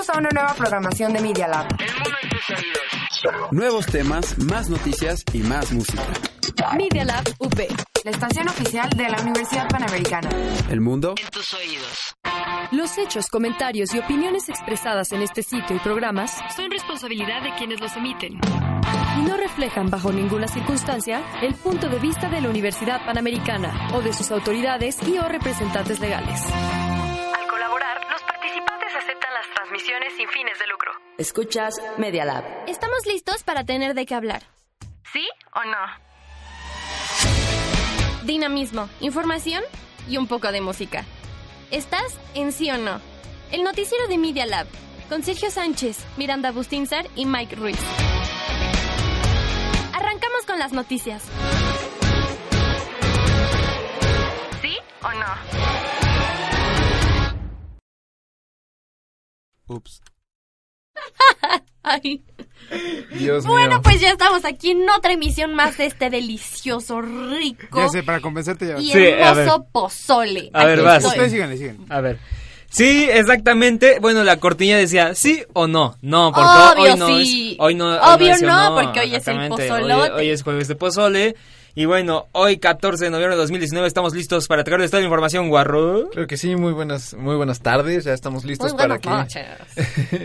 Bienvenidos a una nueva programación de Media Lab. Nuevos temas, más noticias y más música. Media Lab UP. La estación oficial de la Universidad Panamericana. El mundo en tus oídos. Los hechos, comentarios y opiniones expresadas en este sitio y programas son responsabilidad de quienes los emiten y no reflejan bajo ninguna circunstancia el punto de vista de la Universidad Panamericana o de sus autoridades y o representantes legales. Sin fines de lucro. Escuchas Media Lab. Estamos listos para tener de qué hablar. ¿Sí o no? Dinamismo, información y un poco de música. ¿Estás en sí o no? El noticiero de Media Lab, con Sergio Sánchez, Miranda Bustinzar y Mike Ruiz. Arrancamos con las noticias. ¿Sí o no? Ups. Ay. Dios bueno, mío. pues ya estamos aquí en otra emisión más de este delicioso, rico Ya sé, para convencerte ya. y Sí, a ver. hermoso pozole. A ver, Aquí vas. estoy. Ustedes síganle, siguen. A ver. Sí, exactamente. Bueno, la cortinilla decía sí o no. No, porque Obvio hoy no sí. es. Hoy no, hoy Obvio no, mencionó, porque hoy es el pozolote. Hoy, hoy es jueves de pozole. Y bueno, hoy 14 de noviembre de 2019 estamos listos para traerles toda la información, guarro. Creo que sí, muy buenas, muy buenas tardes. Ya estamos listos Muy para que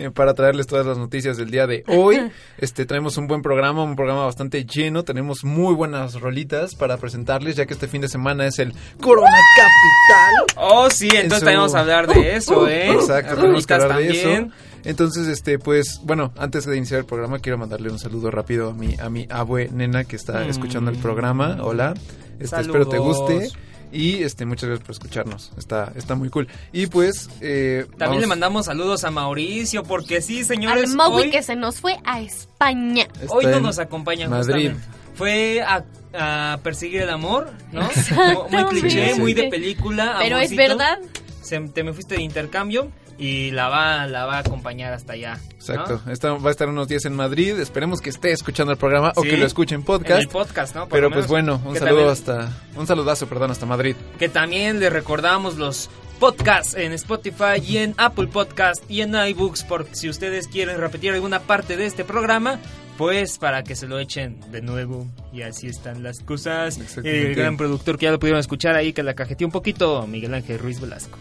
para traerles todas las noticias del día de hoy. Este traemos un buen programa, un programa bastante lleno. Tenemos muy buenas rolitas para presentarles, ya que este fin de semana es el Corona Capital. Oh, sí, entonces En su- también vamos a hablar de eso, ¿eh? Exacto, tenemos que Rolitas hablar de también. eso. Entonces, este, pues, bueno, antes de iniciar el programa, quiero mandarle un saludo rápido a mi, a mi abue nena que está Mm. escuchando el programa. Hola. Este, espero te guste. Y este, muchas gracias por escucharnos. Está, está muy cool. Y pues, eh, También vamos- le mandamos saludos a Mauricio, porque sí, Al señores, Maui hoy, que se nos fue a España. hoy no nos acompaña Madrid. justamente. Fue a, a perseguir el amor, ¿no? Muy cliché, muy de película. Pero es verdad. Se- te me fuiste de intercambio y la va, la va a acompañar hasta allá. ¿no? Exacto. Está- va a estar unos días en Madrid. Esperemos que esté escuchando el programa o que lo escuche en En podcast. el podcast, ¿no? Por Pero pues bueno, un saludo también- hasta, un saludazo, perdón, hasta Madrid. Que también le recordamos los podcasts en Spotify y en Apple Podcast y en iBooks por si ustedes quieren repetir alguna parte de este programa, pues para que se lo echen de nuevo y así están las cosas. Exactamente. El gran productor que ya lo pudieron escuchar ahí que la cajeteó un poquito, Miguel Ángel Ruiz Velasco.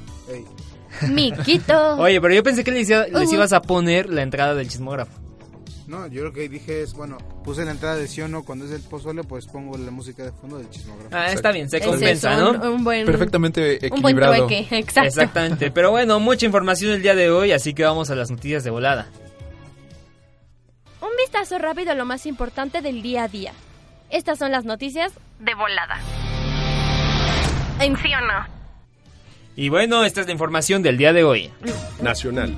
Miquito. Oye, pero yo pensé que les, iba- les Ujú. ibas a poner la entrada del chismógrafo. No, yo lo que dije es, bueno, puse la entrada de sí o no, cuando es el pozole, pues pongo la música de fondo del chismógrafo. Ah, está bien, se compensa, ¿no? un, un buen, Perfectamente un buen equilibrado. trueque, exacto. Exactamente, pero bueno, mucha información el día de hoy, así que vamos a las noticias de volada. Un vistazo rápido a lo más importante del día a día. Estas son las noticias De volada. ¿En sí o no? Y bueno, esta es la información del día de hoy. Nacional.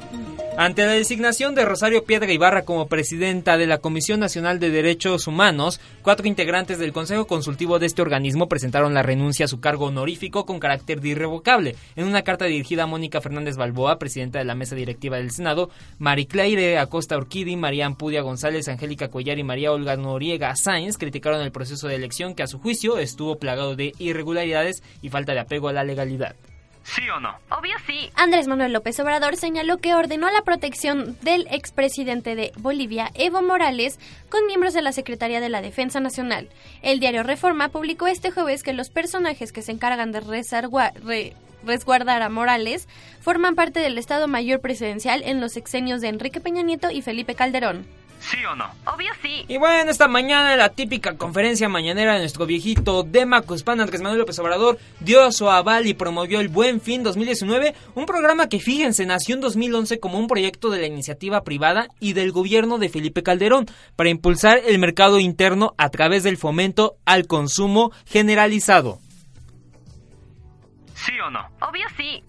Ante la designación de Rosario Piedra Ibarra como presidenta de la Comisión Nacional de Derechos Humanos, cuatro integrantes del Consejo Consultivo de este organismo presentaron la renuncia a su cargo honorífico con carácter de irrevocable. En una carta dirigida a Mónica Fernández Balboa, presidenta de la mesa directiva del Senado, Maricleire Acosta Urquidi, María Ampudia González, Angélica Cuellar y María Olga Noriega Sáenz criticaron el proceso de elección que a su juicio estuvo plagado de irregularidades y falta de apego a la legalidad. ¿Sí o no? Obvio sí. Andrés Manuel López Obrador señaló que ordenó la protección del expresidente de Bolivia, Evo Morales, con miembros de la Secretaría de la Defensa Nacional. El diario Reforma publicó este jueves que los personajes que se encargan de re- resguardar a Morales forman parte del Estado Mayor Presidencial en los sexenios de Enrique Peña Nieto y Felipe Calderón. ¿Sí o no? Obvio sí. Y bueno, esta mañana la típica conferencia mañanera de nuestro viejito Dema Cuspan Andrés Manuel López Obrador dio su aval y promovió el Buen Fin 2019, un programa que fíjense nació en 2011 como un proyecto de la iniciativa privada y del gobierno de Felipe Calderón para impulsar el mercado interno a través del fomento al consumo generalizado. o no? Obvio sí.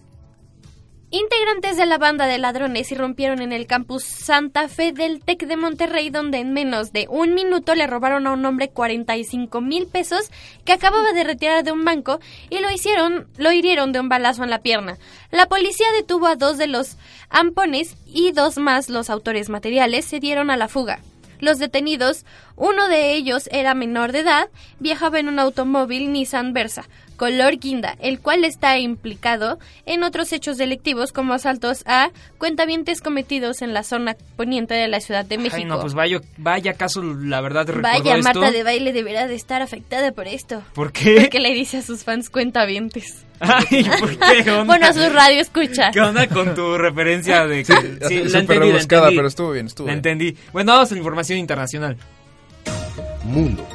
Integrantes de la banda de ladrones irrumpieron en el campus Santa Fe del TEC de Monterrey, donde en menos de un minuto le robaron a un hombre 45 mil pesos que acababa de retirar de un banco y lo hicieron, lo hirieron de un balazo en la pierna. La policía detuvo a dos de los ampones y dos más, los autores materiales, se dieron a la fuga. Los detenidos, uno de ellos era menor de edad, viajaba en un automóvil Nissan Versa, color guinda, el cual está implicado en otros hechos delictivos como asaltos a cuentavientes cometidos en la zona poniente de la Ciudad de México. Ay, no, pues vaya, vaya caso, la verdad, Vaya, esto. Marta de baile deberá de estar afectada por esto. ¿Por qué? Porque le dice a sus fans cuentavientes. Ay, ¿por qué? ¿Qué onda? Bueno, a su radio escucha. ¿Qué onda con tu referencia de que... Sí, la entendí, la rebuscada, entendí. pero estuvo bien, estuvo La bien. entendí. Bueno, vamos a la información internacional. Mundo.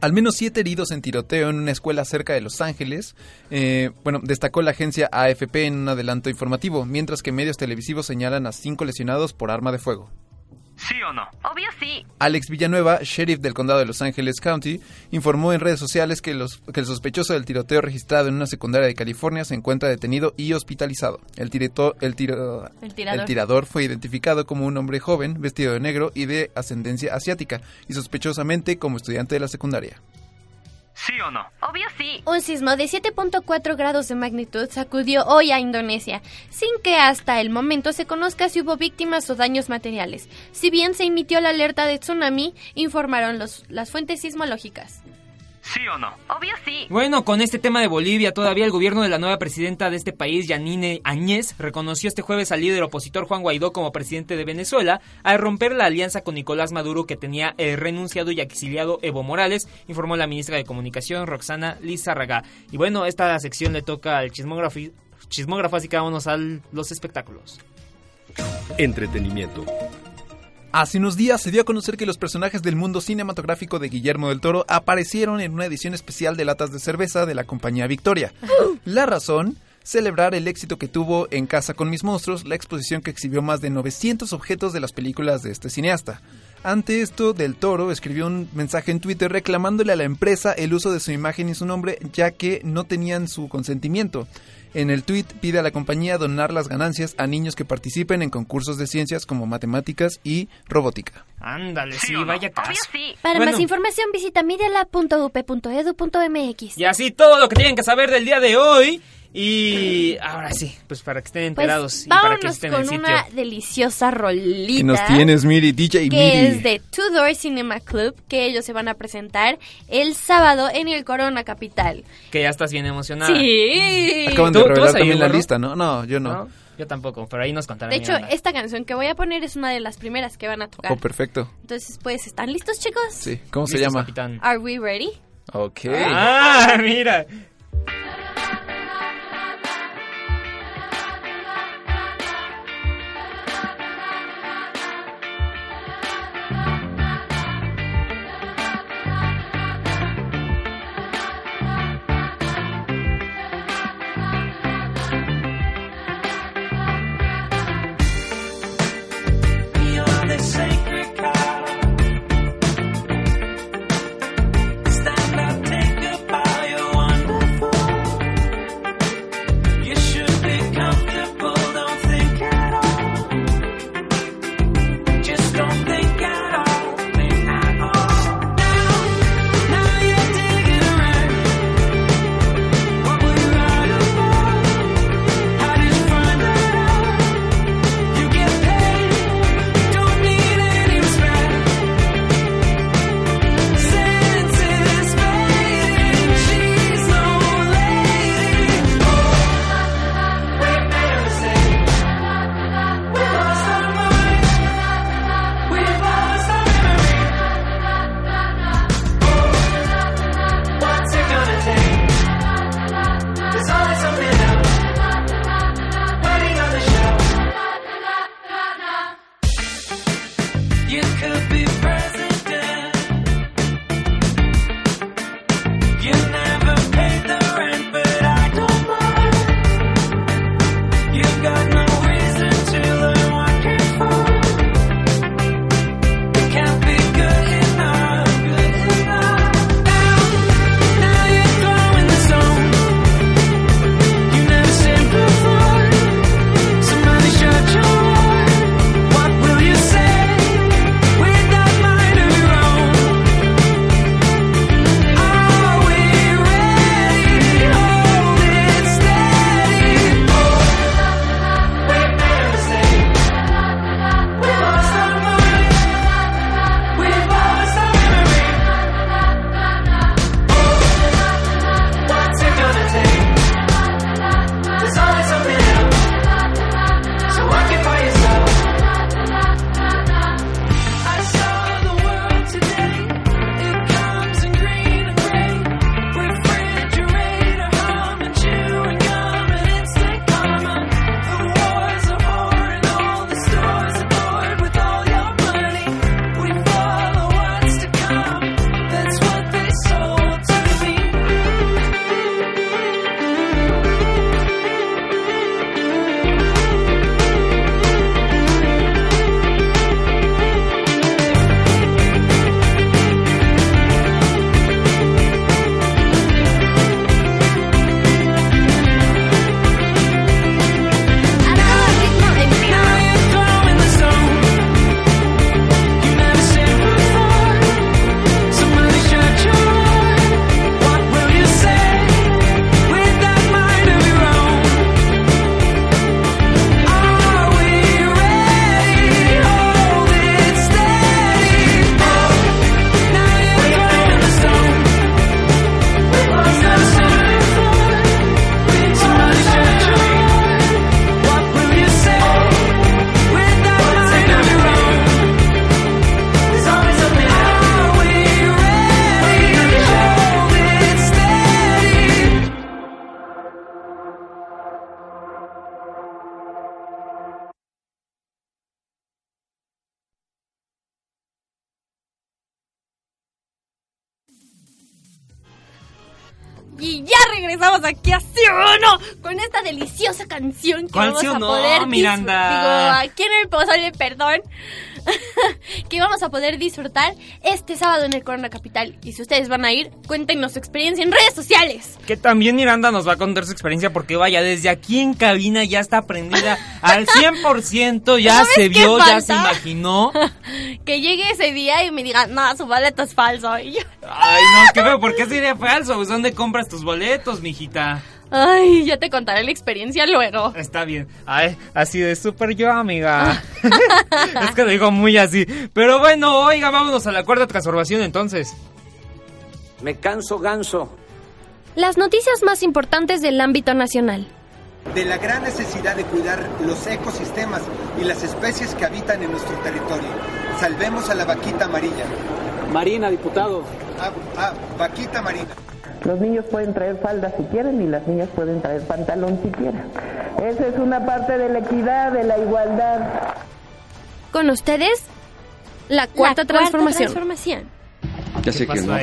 Al menos siete heridos en tiroteo en una escuela cerca de Los Ángeles. Eh, bueno, destacó la agencia AFP en un adelanto informativo, mientras que medios televisivos señalan a cinco lesionados por arma de fuego. ¿Sí o no? Obvio sí. Alex Villanueva, sheriff del condado de Los Ángeles County, informó en redes sociales que, los, que el sospechoso del tiroteo registrado en una secundaria de California se encuentra detenido y hospitalizado. El, tireto- el, tiro- El tirador. el tirador fue identificado como un hombre joven, vestido de negro y de ascendencia asiática, y sospechosamente como estudiante de la secundaria. ¿Sí o no? Obvio sí. Un sismo de 7.4 grados de magnitud sacudió hoy a Indonesia, sin que hasta el momento se conozca si hubo víctimas o daños materiales. Si bien se emitió la alerta de tsunami, informaron los, las fuentes sismológicas. ¿Sí o no? Obvio sí. Bueno, con este tema de Bolivia, todavía el gobierno de la nueva presidenta de este país, Yanine Añez, reconoció este jueves al líder opositor Juan Guaidó como presidente de Venezuela al romper la alianza con Nicolás Maduro que tenía el renunciado y exiliado Evo Morales, informó la ministra de Comunicación Roxana Lizárraga. Y bueno, esta sección le toca al chismógrafo, chismógrafo así que vámonos a los espectáculos. Entretenimiento. Hace unos días se dio a conocer que los personajes del mundo cinematográfico de Guillermo del Toro aparecieron en una edición especial de latas de cerveza de la compañía Victoria. La razón, celebrar el éxito que tuvo en Casa con mis monstruos, la exposición que exhibió más de 900 objetos de las películas de este cineasta. Ante esto, Del Toro escribió un mensaje en Twitter reclamándole a la empresa el uso de su imagen y su nombre, ya que no tenían su consentimiento. En el tweet pide a la compañía donar las ganancias a niños que participen en concursos de ciencias como matemáticas y robótica. Ándale, sí, vaya caso. Obvio sí. Para Bueno. más información visita medialab.up.edu.mx. Y así todo lo que tienen que saber del día de hoy. Y ahora sí, pues para que estén enterados Pues y para que estén en el con sitio. una deliciosa rolita. ¿Qué nos tienes, Miri? DJ que Miri. es de Tudor Cinema Club, que ellos se van a presentar el sábado en el Corona Capital. Que ya estás bien emocionada. Sí. Acaban de ¿Tú- tú revelar también la lista, ¿no? No, yo no. ¿No? Yo tampoco, pero ahí nos contarán. De hecho, banda. esta canción que voy a poner es una de las primeras que van a tocar. Oh, perfecto. Entonces, pues, ¿están listos, chicos? Sí. ¿Cómo se Listos, llama? capitán. Are we ready? Ok. Ah, mira. Regresamos aquí a Sí o No con esta deliciosa canción que ¿Cuál vamos sí o a no, poder Miranda? Digo, aquí en el pozole, perdón. que vamos a poder disfrutar este sábado en el Corona Capital. Y si ustedes van a ir, cuéntenos su experiencia en redes sociales. Que también Miranda nos va a contar su experiencia porque vaya, desde aquí en cabina ya está prendida al 100%, ya ¿Sabes se vio, ya se imaginó. que llegue ese día y me digan, no, su boleto es falso. Y yo, Ay, no, qué feo, ¿por qué sería falso? Pues, ¿Dónde compras tus boletos, mijita? Ay, ya te contaré la experiencia luego. Está bien. Ay, así de súper yo, amiga. es que lo digo muy así. Pero bueno, oiga, vámonos a la cuarta transformación entonces. Me canso ganso. Las noticias más importantes del ámbito nacional. de la gran necesidad de cuidar los ecosistemas y las especies que habitan en nuestro territorio. Salvemos a la vaquita amarilla. Marina, diputado. Ah, ah, vaquita marina. Los niños pueden traer falda si quieren y las niñas pueden traer pantalón si quieren. Esa es una parte de la equidad, de la igualdad. Con ustedes, la cuarta, La cuarta transformación. transformación. Ya sé que no?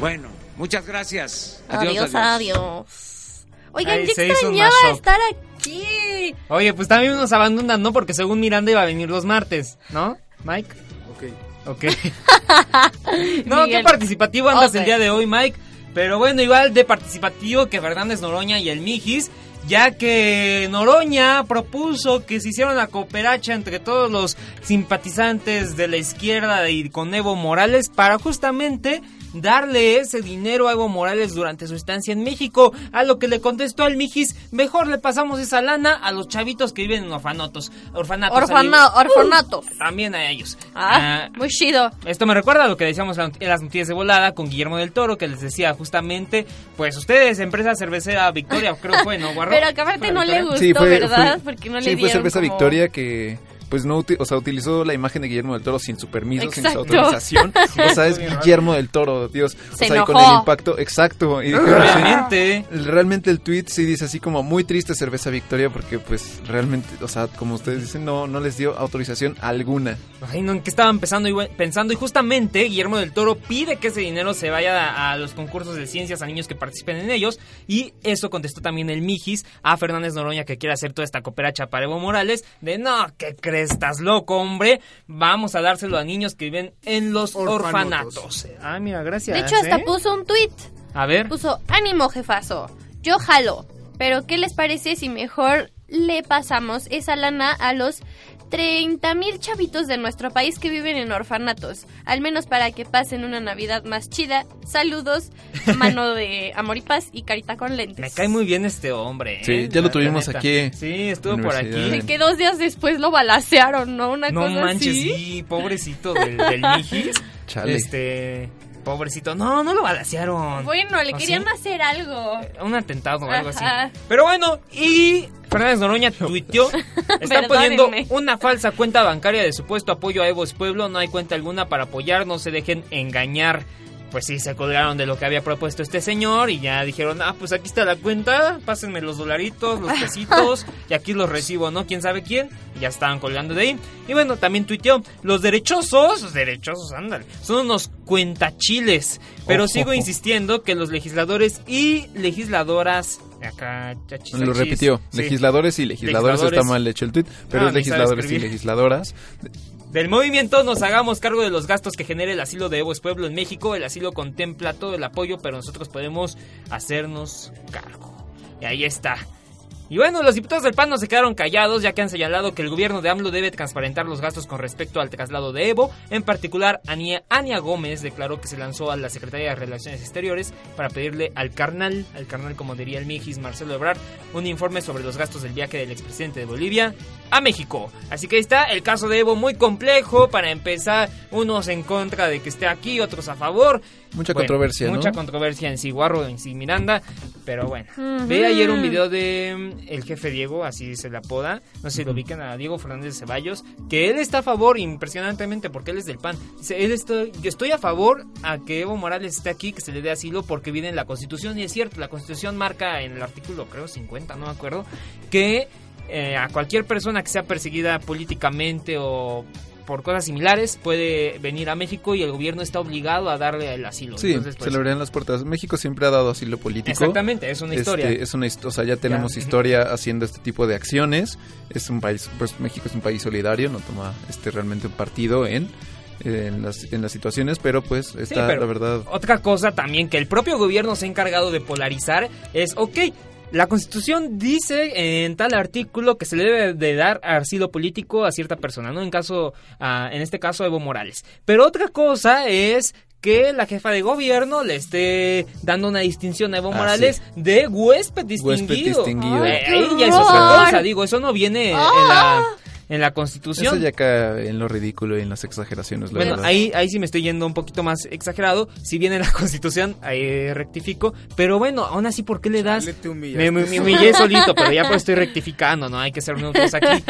Bueno, muchas gracias. Adiós, Adiós, adiós. Oigan, yo extrañaba estar aquí. Oye, pues también nos abandonan, ¿no? Porque según Miranda iba a venir los martes, ¿no? Mike. Ok. Ok. no, Miguel. qué participativo andas el día de hoy, Mike. Pero bueno, igual de participativo que Fernández Noroña y el Mijis, ya que Noroña propuso que se hiciera una cooperacha entre todos los simpatizantes de la izquierda y con Evo Morales para justamente darle ese dinero a Evo Morales durante su estancia en México. A lo que le contestó al Mijis, mejor le pasamos esa lana a los chavitos que viven en orfanatos. Orfanatos. Orfana- orfanatos. También a ellos. Ah, Ah, muy chido. esto me recuerda a lo que decíamos en las noticias de volada con Guillermo del Toro, que les decía justamente, pues ustedes, empresa cervecera Victoria, creo que fue, ¿no, Guarro? Pero que aparte ¿Fue no le gustó, Sí, fue, ¿verdad? fue- Porque no sí, le fue dieron Cerveza como- Victoria que pues no o sea, utilizó la imagen de Guillermo del Toro sin su permiso, sin su autorización. O sea, es Guillermo del Toro, Dios. Se o sea, y con el impacto, exacto. Y Realmente. realmente el tweet sí dice así como muy triste Cerveza Victoria porque pues realmente, o sea, como ustedes dicen, no, no les dio autorización alguna. Ay, no, ¿en qué estaban pensando y, pensando? Y justamente Guillermo del Toro pide que ese dinero se vaya a, a los concursos de ciencias a niños que participen en ellos. Y eso contestó también el Mijis a Fernández Noroña que quiere hacer toda esta cooperacha para Evo Morales. De no, ¿qué Estás loco, hombre. Vamos a dárselo a niños que viven en los Orfanatos. orfanatos. Ah, mira, gracias. De hecho, hasta ¿eh? puso un tweet. A ver. Puso, ánimo, jefazo. Yo jalo. Pero, ¿qué les parece si mejor le pasamos esa lana a los 30 mil chavitos de nuestro país que viven en orfanatos? Al menos para que pasen una Navidad más chida. Saludos, mano de amor y paz y carita con lentes. Me cae muy bien este hombre. ¿eh? Sí, ya lo tuvimos aquí. Sí, estuvo por aquí. De que dos días después lo balacearon, ¿no? Una No cosa manches, así. sí, pobrecito del, del Mijis. Chale. Este, pobrecito. No, no lo balacearon. Bueno, le ¿Ah, querían sí? hacer algo. Un atentado o algo Ajá. así. Pero bueno, y Fernández Noroña tuiteó, está poniendo una falsa cuenta bancaria de supuesto apoyo a Evo es Pueblo, no hay cuenta alguna para apoyar, no se dejen engañar. Pues sí, se colgaron de lo que había propuesto este señor y ya dijeron, ah, pues aquí está la cuenta, pásenme los dolaritos, los pesitos y aquí los recibo, ¿no? ¿Quién sabe quién? Y ya estaban colgando de ahí. Y bueno, también tuiteó, los derechosos, los derechosos, ándale, son unos cuentachiles. Pero Ojo, sigo ojo. insistiendo que los legisladores y legisladoras... Acá, chachis, Lo repitió. sí. Legisladores y legisladores, Legisladores. está mal hecho el tweet, pero Ah, es legisladores y legisladoras. Del movimiento nos hagamos cargo de los gastos que genere el asilo de Evo es Pueblo en México. El asilo contempla todo el apoyo, pero nosotros podemos hacernos cargo. Y ahí está. Y bueno, los diputados del PAN no se quedaron callados ya que han señalado que el gobierno de AMLO debe transparentar los gastos con respecto al traslado de Evo. En particular, Ania, Gómez declaró que se lanzó a la Secretaría de Relaciones Exteriores para pedirle al carnal, al carnal como diría el Mijis Marcelo Ebrard, un informe sobre los gastos del viaje del expresidente de Bolivia a México. Así que ahí está el caso de Evo muy complejo. Para empezar, unos en contra de que esté aquí, otros a favor. Mucha Bueno, controversia, ¿no? Mucha controversia en Ciguarro, en sí Miranda. Pero bueno. Ujú. Vi ayer un video de mm, el jefe Diego, así se le apoda. No sé si lo ubican a Diego Fernández de Ceballos. Que él está a favor, impresionantemente, porque él es del PAN. Dice, él estoy, yo estoy a favor a que Evo Morales esté aquí, que se le dé asilo, porque viene en la Constitución. Y es cierto, la Constitución marca en el artículo, creo, 50, no me acuerdo, que eh, a cualquier persona que sea perseguida políticamente o por cosas similares puede venir a México y el gobierno está obligado a darle el asilo. Sí, Entonces, pues, se le abrirán las puertas. México siempre ha dado asilo político. Exactamente, es una historia. Este, es una, o sea, ya tenemos Ya. historia haciendo este tipo de acciones. Es un país, pues México es un país solidario, no toma este realmente un partido en, en, las, en las situaciones, pero pues Sí, está, pero la verdad... Otra cosa también que el propio gobierno se ha encargado de polarizar es, ok, la Constitución dice en tal artículo que se le debe de dar asilo político a cierta persona, ¿no? En caso, ah, en este caso, Evo Morales. Pero otra cosa es que la jefa de gobierno le esté dando una distinción a Evo Ah, Morales de huésped distinguido. distinguido. Ay, ahí qué ya es otra cosa, digo, eso no viene en Ah. la en la Constitución. Eso ya cae en lo ridículo y en las exageraciones, la Bueno, verdad. ahí, ahí sí me estoy yendo un poquito más exagerado. Si viene la constitución, ahí rectifico. Pero bueno, aún así, ¿por qué le das? Te. Me, me- me humillé solito, pero ya pues estoy rectificando, ¿no? Hay que ser neutros aquí.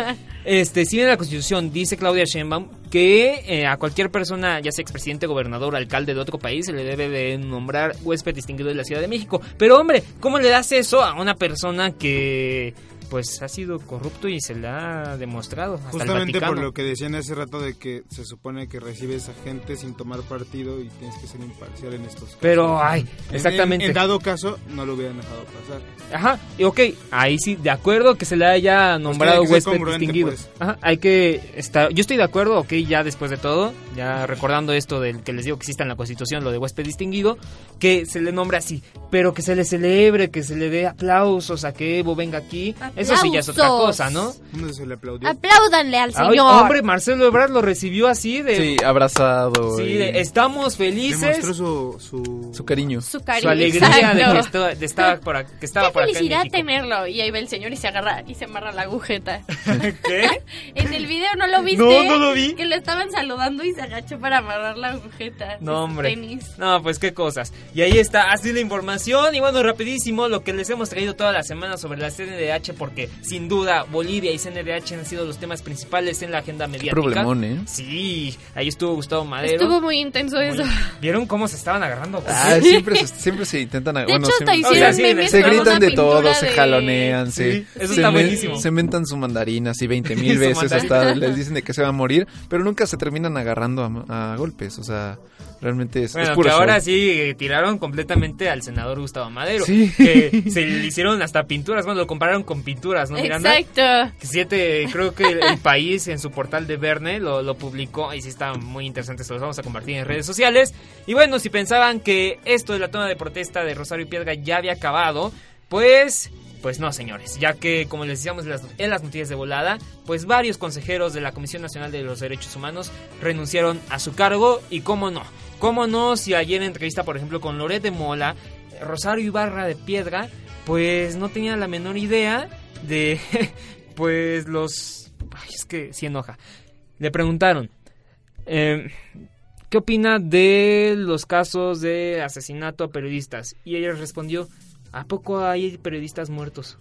Este, si viene la constitución, dice Claudia Sheinbaum que eh, a cualquier persona, ya sea expresidente, gobernador, alcalde de otro país, se le debe de nombrar huésped distinguido de la Ciudad de México. Pero hombre, ¿cómo le das eso a una persona que pues ha sido corrupto y se le ha demostrado hasta el Justamente por lo que decían hace rato de que se supone que recibes a gente sin tomar partido y tienes que ser imparcial en estos casos. Pero, ay, En- exactamente. En, en dado caso, no lo hubieran dejado pasar. Ajá, y ok, ahí sí, de acuerdo que se le haya nombrado que ser huésped distinguido. pues. Ajá, hay que estar, yo estoy de acuerdo, ok, ya después de todo, ya recordando esto del que les digo que exista en la Constitución, lo de huésped distinguido, que se le nombre así, pero que se le celebre, que se le dé aplausos a que Evo venga aquí, eso sí ya es otra cosa, ¿no? ¿Dónde se le aplaudió? Apláudanle al Ay, señor. hombre, Marcelo Ebrard lo recibió así de... Sí, abrazado. Sí, y de, estamos felices. Demostró su, su... Su cariño. Su Su cariño. alegría de que, esto- de estaba por, que estaba Qué por acá en felicidad México. tenerlo. Y ahí va el señor y se agarra y se amarra la agujeta. ¿Qué? En el video no lo viste. No, no lo vi. Que lo estaban saludando y se agachó para amarrar la agujeta. de No, su hombre. tenis. No, pues qué cosas. Y ahí está, así la información. Y bueno, rapidísimo, lo que les hemos traído toda la semana sobre la CNDH, porque sin duda Bolivia y CNDH han sido los temas principales en la agenda mediática. problemón, ¿eh? Sí, ahí estuvo Gustavo Madero. Estuvo muy intenso eso. ¿Vieron cómo se estaban agarrando? Ah, siempre se, siempre se intentan... De bueno, hecho, hasta memes se gritan de todo, se jalonean, se, Sí, eso se está men- buenísimo. se mentan su mandarina así 20 mil veces hasta les dicen de que se va a morir, pero nunca se terminan agarrando a, a golpes, o sea, realmente es, es Bueno, puro que ahora sí eh, tiraron completamente al senador Gustavo Madero. Sí. Que se le hicieron hasta pinturas, bueno, lo compararon con pinturas, ¿no, Miranda? Exacto. Siete, creo que el, el país en su portal de Verne lo, lo publicó y sí está muy interesante, se los vamos a compartir en redes sociales. Y bueno, si pensaban que esto de la toma de protesta de Rosario Piedra ya había acabado, pues... Pues no, señores, ya que como les decíamos en las, en las noticias de volada, pues varios consejeros de la Comisión Nacional de los Derechos Humanos renunciaron a su cargo y cómo no, cómo no si ayer en entrevista por ejemplo con Loret de Mola, Rosario Ibarra de Piedra, pues no tenía la menor idea de pues los ay, es que sí enoja. Le preguntaron eh, qué opina de los casos de asesinato a periodistas y ella respondió a poco hay periodistas muertos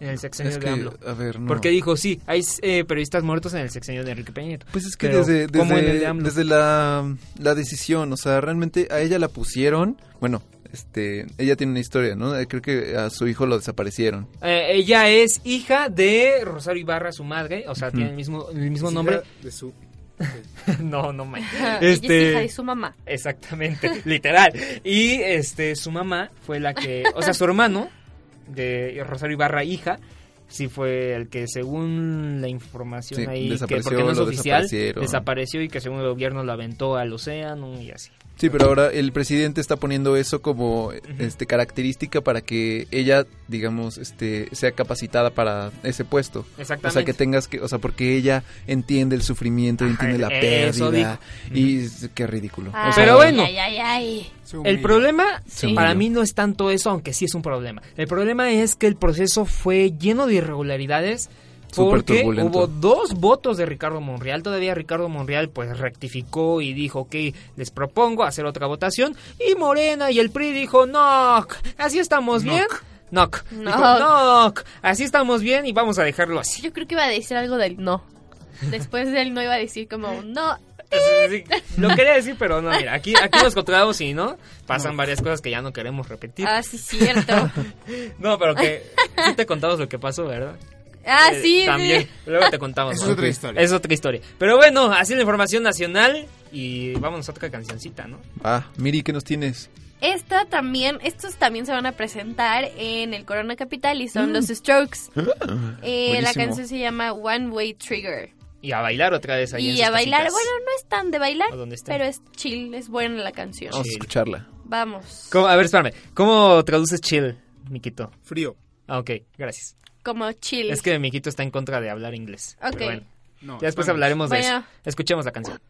en el sexenio Es de AMLO a ver, no. porque dijo sí hay eh, periodistas muertos en el sexenio de Enrique Peña Pues es que desde, ¿cómo en el de desde la, la decisión, o sea, realmente a ella la pusieron, bueno, este, ella tiene una historia, ¿no? Eh, Creo que a su hijo lo desaparecieron. Eh, ella es hija de Rosario Ibarra su madre o sea tiene el mismo el mismo nombre De su... no no. Ella Este- es hija de su mamá. Exactamente, literal. Y este su mamá fue la que, o sea, su hermano de Rosario Ibarra, hija, sí fue el que según la información Sí, ahí, que porque no es oficial, desapareció y que según el gobierno lo aventó al océano y así. Sí, pero ahora el presidente está poniendo eso como este característica para que ella, digamos, este sea capacitada para ese puesto. Exactamente. O sea, que tengas que, o sea, porque ella entiende el sufrimiento, entiende la pérdida y qué ridículo. O sea, Pero bueno, Ay, ay, ay. El problema Sí. para mí no es tanto eso, aunque sí es un problema. El problema es que el proceso fue lleno de irregularidades porque turbulento. hubo dos votos de Ricardo Monreal. Todavía Ricardo Monreal pues rectificó y dijo que les propongo hacer otra votación. Y Morena y el PRI dijo, no, así estamos bien. Knock. Knock. Dijo, knock. Así estamos bien y vamos a dejarlo así. Yo creo que iba a decir algo del no. Después del no iba a decir como no. Sí, Lo quería decir, pero no, mira, aquí, aquí los controlamos y no, pasan varias cosas que ya no queremos repetir. Ah, sí, cierto. No, pero que sí te contamos lo que pasó, ¿verdad? Ah, Eh, sí, También. sí. Luego te contamos. Es ¿no? otra historia. Es otra historia. Pero bueno, así la información nacional. Y vámonos a otra cancioncita, ¿no? Ah, Miri, ¿qué nos tienes? Esta también, estos también se van a presentar en el Corona Capital y son Mm. los Strokes. Eh, la Buenísimo. canción se llama One Way Trigger. Y a bailar otra vez ahí en Y a bailar, casitas. bueno, no es tan de bailar, ¿A dónde está? pero es chill, es buena la canción. Vamos a escucharla. Vamos. ¿Cómo- a ver, espérame. ¿Cómo traduces chill, Miquito? Frío. Ah, ok, gracias. Como chill. Es que Miquito está en contra de hablar inglés. Ok. Pero bueno, No, ya después hablaremos de Bueno. eso. Escuchemos la canción.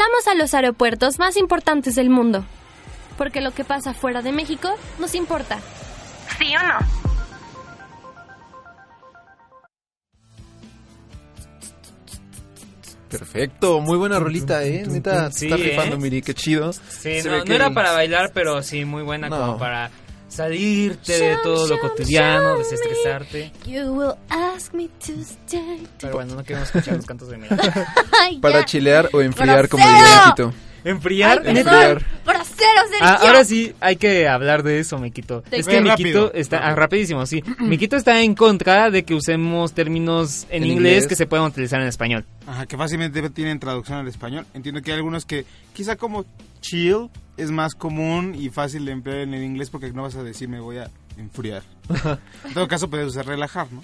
Volamos a los aeropuertos más importantes del mundo. Porque lo que pasa fuera de México nos importa. ¿Sí o no? Perfecto, muy buena rolita, eh. Neta, Sí, está rifando, ¿eh? Miri, qué chido. Sí, no, ve no que era para bailar, pero sí muy buena No. como para salirte de todo lo cotidiano, desestresarte. You will ask me to stay. Pero bueno, no queremos escuchar los cantos de mi Ay, Para chilear o enfriar, como diría. ¿Enfriar? Sergio. Ah, ahora sí, hay que hablar de eso, Miquito. ¿De Es que Rápido. Miquito está... Ah, rapidísimo, sí. Miquito está en contra de que usemos términos en, En inglés, inglés. que se puedan utilizar en español. Ajá, que fácilmente tienen traducción al español. Entiendo que hay algunos que quizá como chill es más común y fácil de emplear en el inglés porque no vas a decir me voy a enfriar. en todo caso puedes usar relajar, ¿no?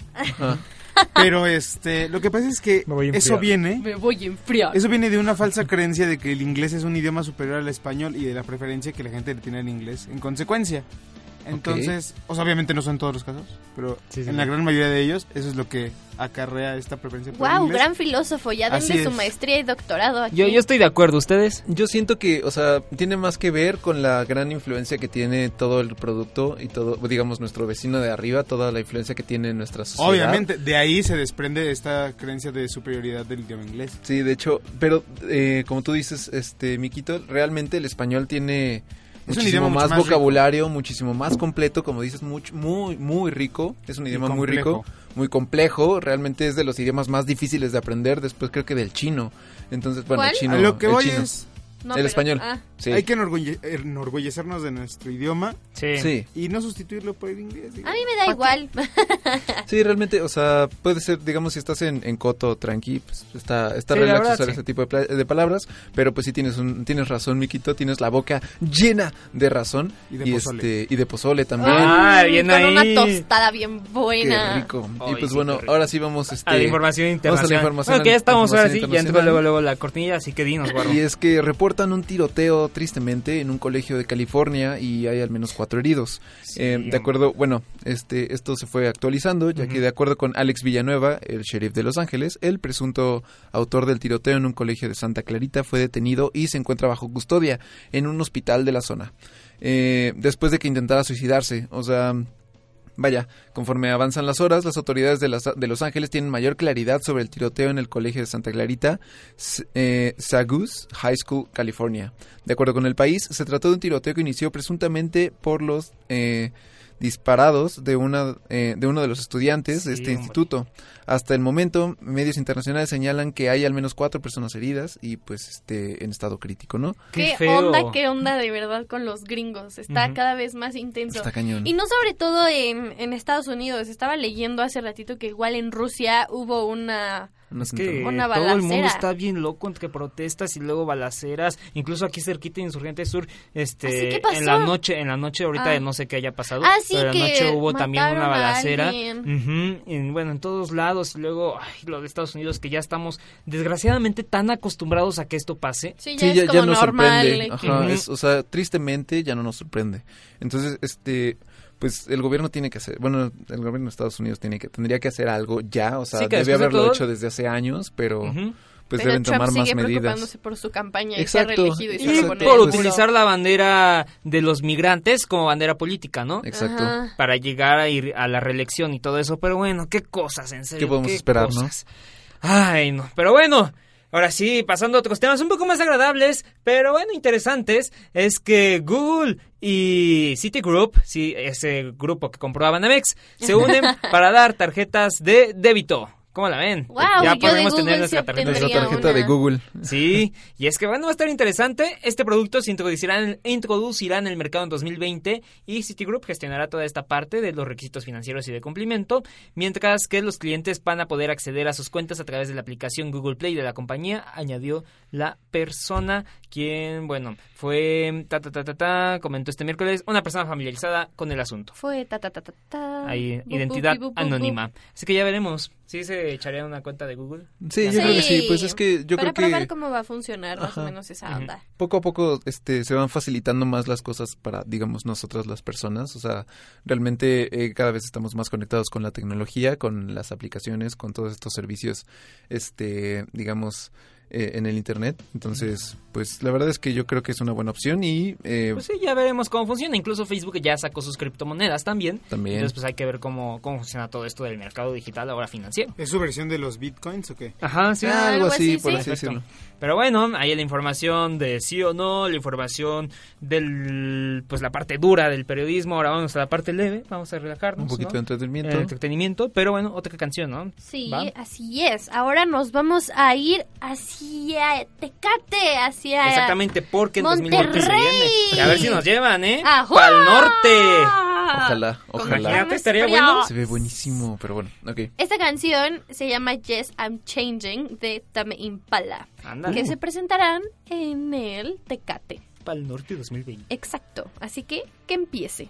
Pero este, lo que pasa es que eso viene Me voy a enfriar. eso viene de una falsa creencia de que el inglés es un idioma superior al español y de la preferencia que la gente le tiene al inglés en consecuencia. Entonces, o sea, obviamente no son todos los casos, pero Sí, sí, en sí. la gran mayoría de ellos eso es lo que acarrea esta preferencia por Wow, gran filósofo. Ya Así denle su es. maestría y doctorado aquí. Yo, yo estoy de acuerdo, ¿ustedes? Yo siento que, o sea, tiene más que ver con la gran influencia que tiene todo el producto y todo, digamos, nuestro vecino de arriba, toda la influencia que tiene en nuestra sociedad. Obviamente, de ahí se desprende esta creencia de superioridad del idioma inglés. Sí, de hecho, pero eh, como tú dices, este, Miquito, realmente el español tiene Es un muchísimo idioma mucho más, rico. vocabulario, muchísimo más completo, como dices, much- muy, muy rico. Es un idioma muy rico, muy complejo. Realmente es de los idiomas más difíciles de aprender. Después creo que del chino. Entonces, bueno, ¿Cuál? el chino. A lo que el voy chino. es- No, el pero- español. ah. Sí. Hay que enorgulle- enorgullecernos de nuestro idioma Sí. Sí. y no sustituirlo por el inglés. A mí me da igual. Sí, realmente, o sea, puede ser, digamos, si estás en, en coto tranqui, pues está, está Sí, la relax verdad, usar sí. ese tipo de, de palabras, pero pues sí tienes un, tienes razón, Miquito, tienes la boca llena de razón Y de pozole. este y de pozole también. Ah, bien con una ahí. tostada bien Qué buena. rico. y pues sí, bueno, qué rico. ahora sí vamos este, A la información vamos a la internacional. información bueno, que ya estamos ahora sí, ya entró internacional. luego, luego la cortinilla, así que dinos, guarro. Y es que reportan un tiroteo tristemente en un colegio de California y hay al menos cuatro heridos. Eh, de acuerdo, bueno, este, esto se fue actualizando, ya que de acuerdo con Alex Villanueva, el sheriff de Los Ángeles, el presunto autor del tiroteo en un colegio de Santa Clarita fue detenido y se encuentra bajo custodia en un hospital de la zona. Eh, después de que intentara suicidarse, o sea, Vaya, conforme avanzan las horas, las autoridades de, las- de Los Ángeles tienen mayor claridad sobre el tiroteo en el colegio de Santa Clarita, eh, Sagus High School, California. De acuerdo con el país, se trató de un tiroteo que inició presuntamente por los eh, disparados de, una, eh, de uno de los estudiantes de este hombre. instituto. Hasta el momento, medios internacionales señalan que hay al menos cuatro personas heridas y pues este en estado crítico, ¿no? ¿Qué, feo. onda, qué onda de verdad con los gringos? Está Ujú. cada vez más intenso. Está cañón. Y no sobre todo en, en Estados Unidos. Estaba leyendo hace ratito que igual en Rusia hubo una... Un Es que Una todo el mundo balacera. está bien loco entre protestas y luego balaceras, incluso aquí cerquita de Insurgente Sur, este, ¿Ah? ¿Qué en la noche, en la noche ahorita Ah. no sé qué haya pasado, Ah, sí, pero en la noche hubo también una balacera. Ujú, en- bueno, en todos lados y luego, ay, lo de Estados Unidos que ya estamos desgraciadamente tan acostumbrados a que esto pase. Sí, ya Sí, es ya, ya como nos normal. sorprende. Ajá, Ujú. es- o sea, tristemente ya no nos sorprende. Entonces, este, pues el gobierno tiene que hacer, bueno, el gobierno de Estados Unidos tiene que, tendría que hacer algo ya, o sea, Sí, que debe después de haberlo todo- hecho desde hace años, pero. Pues Pero deben Trump tomar más medidas. preocupándose por su campaña y se ha se por utilizar la bandera de los migrantes como bandera política, ¿no? Exacto. Ajá. Para llegar a ir a la reelección y todo eso, pero bueno, qué cosas, en serio. ¿Qué podemos esperar, no? Ay, no, pero bueno, ahora sí, pasando a otros temas un poco más agradables, pero bueno, interesantes, es que Google y Citigroup, sí, ese grupo que compró a Banamex, se unen para dar tarjetas de débito. ¿Cómo la ven? Guau, ya podemos tener nuestra tarjeta, Nuestra tarjeta de. Google. Sí, y es que bueno, va a estar interesante. Este producto se introducirá en, introducirá en el mercado en 2020 y Citigroup gestionará toda esta parte de los requisitos financieros y de cumplimiento, mientras que los clientes van a poder acceder a sus cuentas a través de la aplicación Google Play de la compañía, añadió la persona quien, bueno, fue ta ta ta ta ta, comentó este miércoles, una persona familiarizada con el asunto. Fue ta ta ta ta ta. Ahí, Bu, bu, identidad bu, bu, bu, anónima. Así que ya veremos. ¿Sí se echaría una cuenta de Google? Sí, yo Sí. creo que sí, pues es que yo Para creo probar que cómo va a funcionar más o menos esa onda. poco a poco este se van facilitando más las cosas para digamos nosotras las personas o sea realmente eh, cada vez estamos más conectados con la tecnología con las aplicaciones con todos estos servicios este digamos eh, en el internet. Entonces, pues la verdad es que yo creo que es una buena opción y eh, Pues sí, ya veremos cómo funciona. Incluso Facebook ya sacó sus criptomonedas también. También. Entonces, pues hay que ver cómo, cómo funciona todo esto del mercado digital ahora financiero. ¿Es su versión de los bitcoins o qué? Ajá, sí. Ah, algo así, por sí. así decirlo. Pero bueno, ahí la información de sí o no, la información del pues la parte dura del periodismo. Ahora vamos a la parte leve, vamos a relajarnos. Un poquito ¿no? de entretenimiento. Eh, entretenimiento, pero bueno, otra canción, ¿no? Sí, ¿Va? así es. Ahora nos vamos a ir hacia Tecate, hacia Exactamente, porque en 2020 se Monterrey. viene. A ver si nos llevan, ¿eh? ¡Ajua! ¡Pal norte! Ojalá, ojalá. Estaría bueno. Se ve buenísimo, pero bueno, ok. Esta canción se llama Yes, I'm Changing de Tame Impala, Ándale. que se presentarán en el Tecate. Pal norte 2020. Exacto, así que que empiece.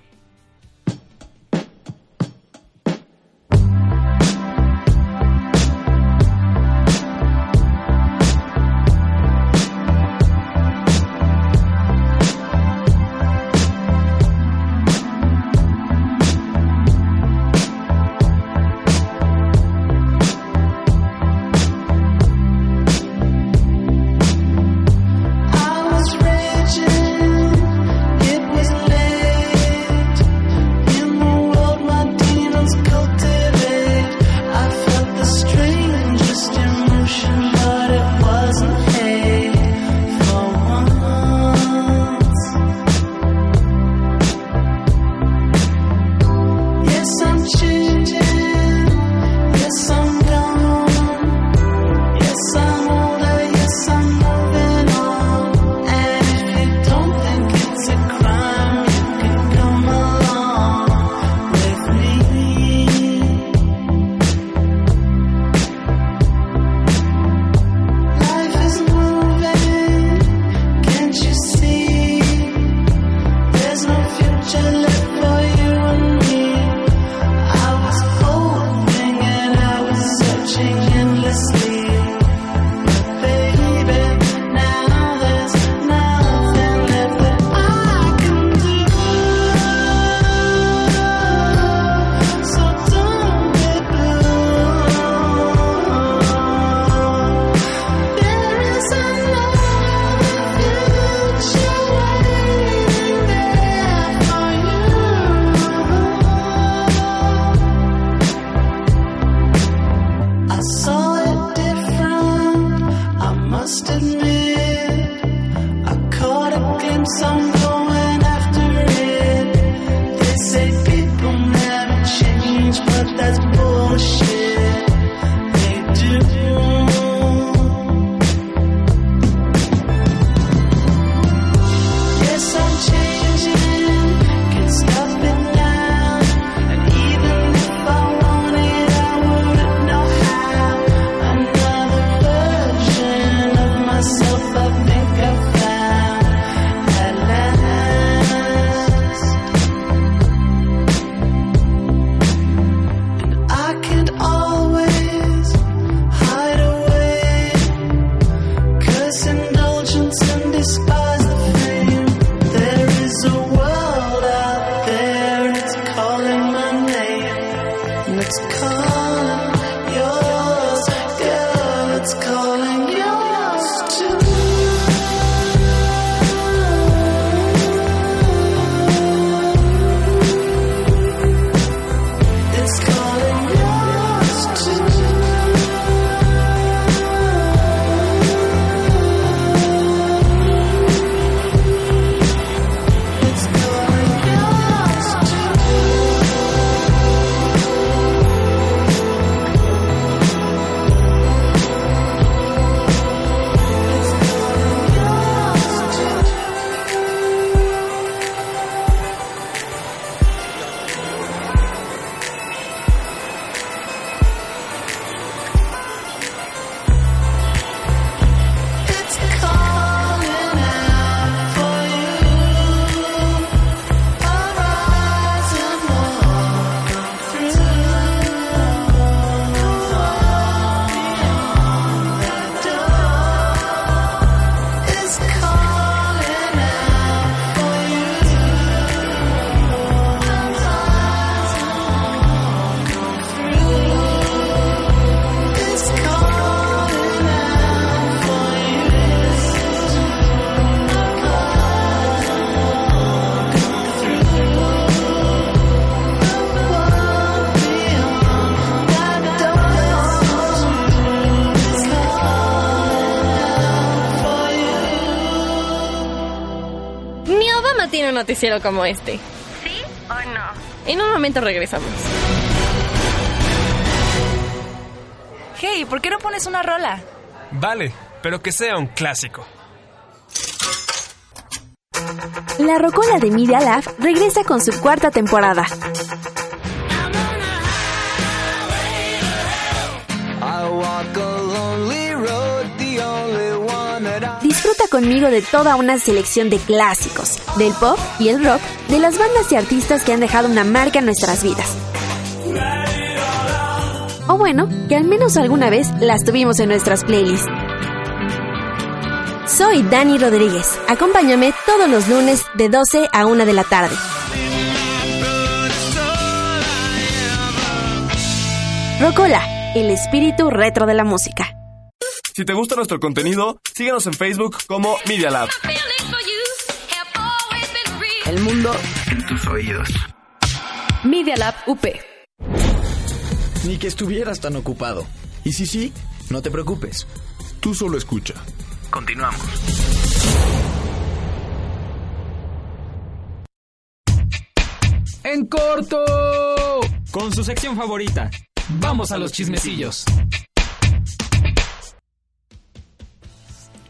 Noticiero como este. ¿Sí o no? En un momento regresamos. Hey, ¿por qué no pones una rola? Vale, pero que sea un clásico. La Rocola de Media Lab regresa con su cuarta temporada. Disfruta conmigo de toda una selección de clásicos, del pop y el rock, de las bandas y artistas que han dejado una marca en nuestras vidas. O bueno, que al menos alguna vez las tuvimos en nuestras playlists. Soy Dani Rodríguez. Acompáñame todos los lunes de 12 a 1 de la tarde. Rocola, el espíritu retro de la música. Si te gusta nuestro contenido, síguenos en Facebook como Media Lab. El mundo En tus oídos. Media Lab UP. Ni que estuvieras tan ocupado. Y si sí, no te preocupes. Tú solo escucha. Continuamos. En corto. Con su sección favorita. Vamos a los chismecillos.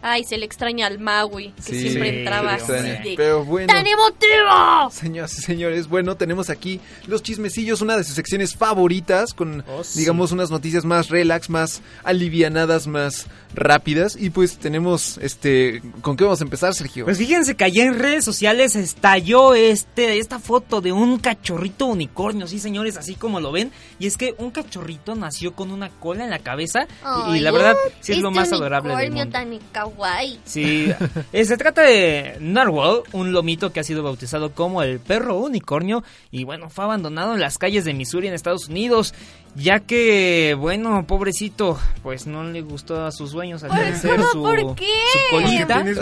Ay, se le extraña al Maui, que Sí, siempre entraba así de, Pero bueno. ¡Tan emotivo! Señoras y señores, bueno, tenemos aquí los chismecillos, una de sus secciones favoritas, con, Oh, sí. digamos, unas noticias más relax, más alivianadas, más rápidas. Y pues tenemos, este, ¿con qué vamos a empezar, Sergio? Pues fíjense que allá en redes sociales estalló este, esta foto de un cachorrito unicornio, sí señores, así como lo ven. Y es que un cachorrito nació con una cola en la cabeza y- y, la verdad sí es lo este más adorable del unicornio mundo. tan kawaii. Sí, eh, se trata de Narwhal, un lomito que ha sido bautizado como el perro unicornio y bueno, fue abandonado en las calles de Missouri en Estados Unidos, ya que, bueno, pobrecito, pues no le gustó a sus dueños al parecer su, ¿Por qué? su colita. Qué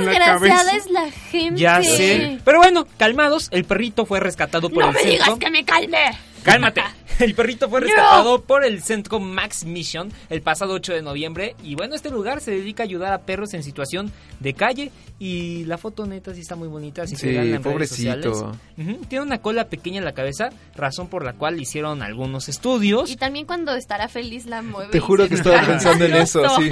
desgraciada es la gente. Ya sé. Pero bueno, calmados, el perrito fue rescatado por No el me digas centro. que me calme. Cálmate. El perrito fue rescatado por el centro Max Mission el pasado 8 de noviembre. Y bueno, este lugar se dedica a ayudar a perros en situación de calle. Y la foto neta sí está muy bonita. Así Sí, en redes pobrecito. sociales. Ujú, Tiene una cola pequeña en la cabeza, razón por la cual hicieron algunos estudios. Y también cuando estará feliz la mueve. Te juro que estaba pensando en eso, sí.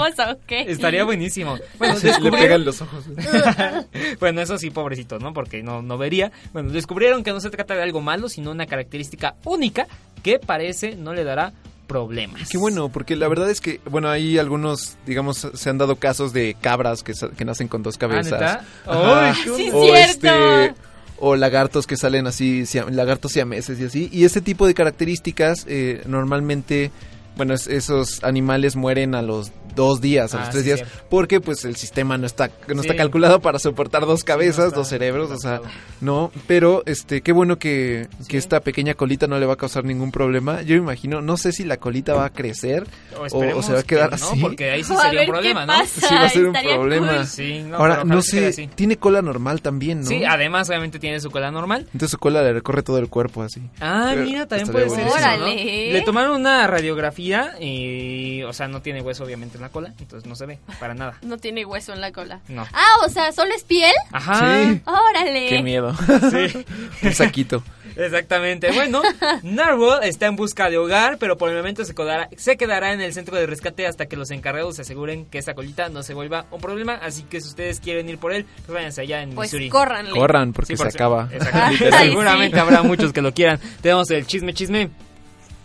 Estaría buenísimo. Bueno, Sí, le pegan los ojos. bueno, eso sí, pobrecito, ¿no? Porque no, no vería. Bueno, descubrieron que no se trata de algo malo, sino una característica única que parece no le dará problemas. Qué bueno, porque la verdad es que, bueno, hay algunos, digamos, se han dado casos de cabras que, sa- que nacen con dos cabezas. Ajá. ¡Ay, qué Sí, o cierto. este o lagartos que salen así, lagartos siameses y así. Y ese tipo de características eh, normalmente, bueno, es- esos animales mueren a los dos días, a Ah, los tres sí, días, cierto. porque pues el sistema no está no está calculado para soportar dos cabezas, dos cerebros, o sea, no. Pero este, qué bueno que, que esta pequeña colita no le va a causar ningún problema. Yo me imagino, no sé si la colita va a crecer O o, se va a quedar que no, así. porque ahí sí A sería un problema, ¿no? pasa. Sí, va a ser un problema. cool. Sí, no, Ahora, no sé, tiene cola normal también, ¿no? Sí, además obviamente tiene su cola normal. Entonces su cola le recorre todo el cuerpo así. Ah, Pero mira, también puede ser. Órale. Le tomaron una radiografía y, o sea, no tiene hueso obviamente en la cola, entonces no se ve para nada. No tiene hueso en la cola. No. Ah, o sea, ¿solo es piel? Ajá. Sí. Órale. Qué miedo. Sí. Un saquito. Exactamente. Bueno, Narwhal está en busca de hogar, pero por el momento se quedará, se quedará en el centro de rescate hasta que los encargados se aseguren que esa colita no se vuelva un problema. Así que si ustedes quieren ir por él, pues váyanse allá en Pues Missouri. córranle. Corran porque Sí, se por si- acaba. Exactamente. Ay, Seguramente sí. habrá muchos que lo quieran. Tenemos el chisme, chisme.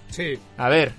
Sí. A ver.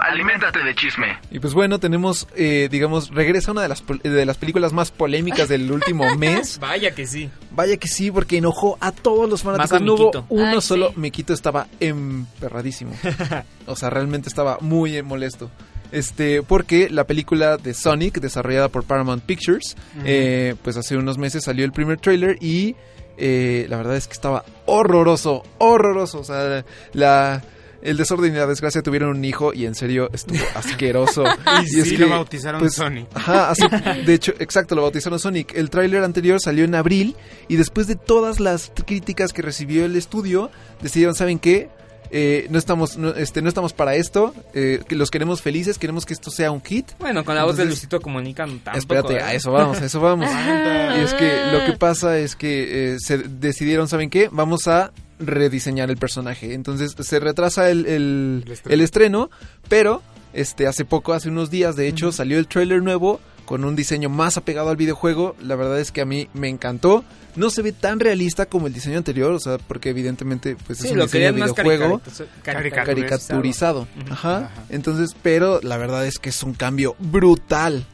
Aliméntate de chisme. Y pues bueno, tenemos, eh, digamos, regresa una de las, de las películas más polémicas del último mes. Vaya que sí. Vaya que sí, porque enojó a todos los fanáticos. Más a No hubo uno Ay, solo. sí. Miquito estaba emperradísimo. o sea, realmente estaba muy molesto. Este, porque la película de Sonic, desarrollada por Paramount Pictures, eh, pues hace unos meses salió el primer trailer y eh, la verdad es que estaba horroroso, horroroso. O sea, la, el desorden y la desgracia tuvieron un hijo y en serio estuvo asqueroso. Y sí, lo bautizaron Sonic. Ajá, así, de hecho, exacto, lo bautizaron Sonic. El tráiler anterior salió en abril y después de todas las críticas que recibió el estudio, decidieron, ¿saben qué? eh, no estamos no, este no estamos para esto, eh, que los queremos felices, queremos que esto sea un hit. Bueno, con la voz de Luisito Comunica tampoco. Espérate, ¿eh? a eso vamos, a eso vamos. y es que lo que pasa es que eh, se decidieron, ¿saben qué? Vamos a rediseñar el personaje. Entonces se retrasa el, el, el estreno, pero este hace poco, hace unos días, de hecho, salió el tráiler nuevo con un diseño más apegado al videojuego. La verdad es que a mí me encantó. No se ve tan realista como el diseño anterior, o sea, porque evidentemente pues Sí, es un diseño de videojuego caricatu- caricaturizado. Ajá. Entonces, pero la verdad es que es un cambio brutal.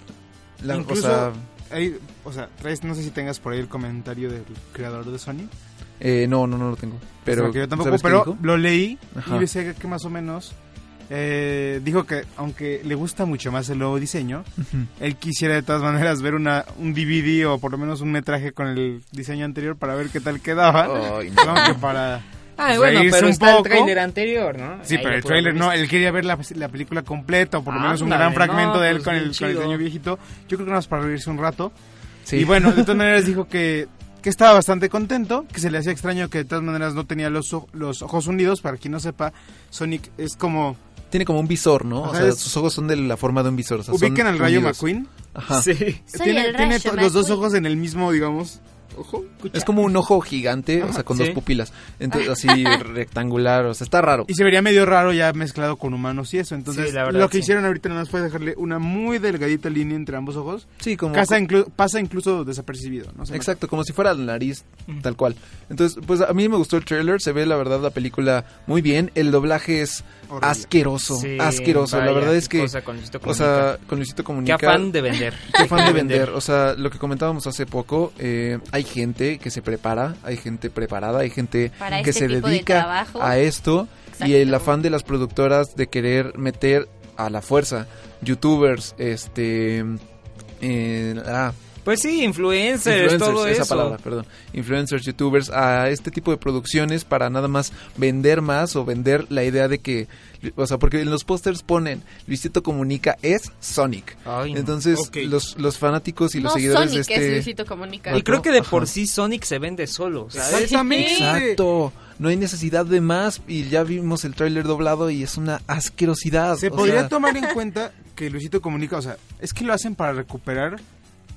La- Incluso, o sea, hay- o sea, no sé si tengas por ahí el comentario del creador de Sony. Eh, no, no, no lo tengo. Pero Porque yo tampoco, ¿sabes qué pero lo leí Ajá. y decía que, más o menos eh, dijo que aunque le gusta mucho más el nuevo diseño, Ujú. él quisiera de todas maneras ver una un DVD o por lo menos un metraje con el diseño anterior para ver qué tal quedaba. Ay, no. Que para Ah, bueno, pero un está el poco. tráiler anterior, ¿no? Sí, Ahí pero el tráiler no, él quería ver la, la película completa o por lo menos un gran fragmento no, de él pues con, el, con el diseño viejito. Yo creo que nada más para reírse un rato. Sí. Y bueno, de todas maneras dijo que, que estaba bastante contento, que se le hacía extraño que de todas maneras no tenía los, los ojos hundidos. Para quien no sepa, Sonic es como... Tiene como un visor, ¿no? O sea, es- sus ojos son de la forma de un visor. o sea, ¿Ubican son al Rayo unidos. McQueen? Ajá. Sí. Soy Tiene, el tiene Rayo to- los dos ojos en el mismo, digamos, ojo. Es como un ojo gigante, o sea, con sí. dos pupilas. Entonces, así rectangular, o sea, está raro. Y se vería medio raro ya mezclado con humanos y eso. Entonces, Sí, la verdad, lo que sí. hicieron ahorita nada más fue dejarle una muy delgadita línea entre ambos ojos. Sí, como... Pasa, inclu- pasa incluso desapercibido, ¿no? Se. Exacto, como si fuera la nariz, tal cual. Entonces, pues a mí me gustó el trailer, se ve la verdad la película muy bien, el doblaje es Horrible. asqueroso, Sí, asqueroso, la verdad es qué que... cosa con Luisito o sea, con Luisito Qué Comunica... afán de vender. Qué fan de vender. O sea, lo que comentábamos hace poco, eh, hay gente que se prepara, hay gente preparada, hay gente Para que este se de dedica a esto y el afán de las productoras de querer meter a la fuerza youtubers, este... eh, ah, Pues sí, influencers, influencers, todo esa eso. palabra, perdón, influencers, youtubers, a este tipo de producciones para nada más vender más o vender la idea de que, o sea, porque en los pósters ponen Luisito Comunica es Sonic. Ay. Entonces, los, los fanáticos y los no, seguidores Sonic de este... es Luisito Comunica. Y creo que de Ajá. por sí Sonic se vende solo. ¿sabes? Exactamente. Exacto. No hay necesidad de más y ya vimos el tráiler doblado y es una asquerosidad. Se o podría sea, tomar en cuenta que Luisito Comunica, o sea, es que lo hacen para recuperar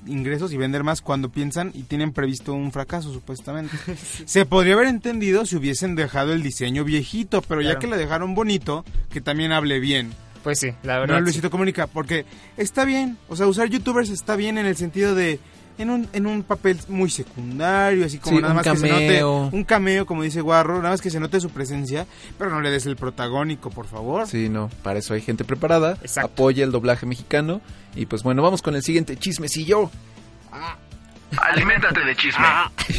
ingresos y vender más cuando piensan y tienen previsto un fracaso supuestamente. Se podría haber entendido si hubiesen dejado el diseño viejito, pero ya que lo dejaron bonito, que también hable bien. Pues sí, la No verdad. Luisito Comunica, porque está bien, o sea, usar youtubers está bien en el sentido de en un, en un papel muy secundario, así como Sí, nada más que se note un cameo, como dice Guarro, nada más que se note su presencia, pero no le des el protagónico, por favor. Sí, no, para eso hay gente preparada, Exacto. apoya el doblaje mexicano y pues bueno, vamos con el siguiente chismecillo. Aliméntate de chisme.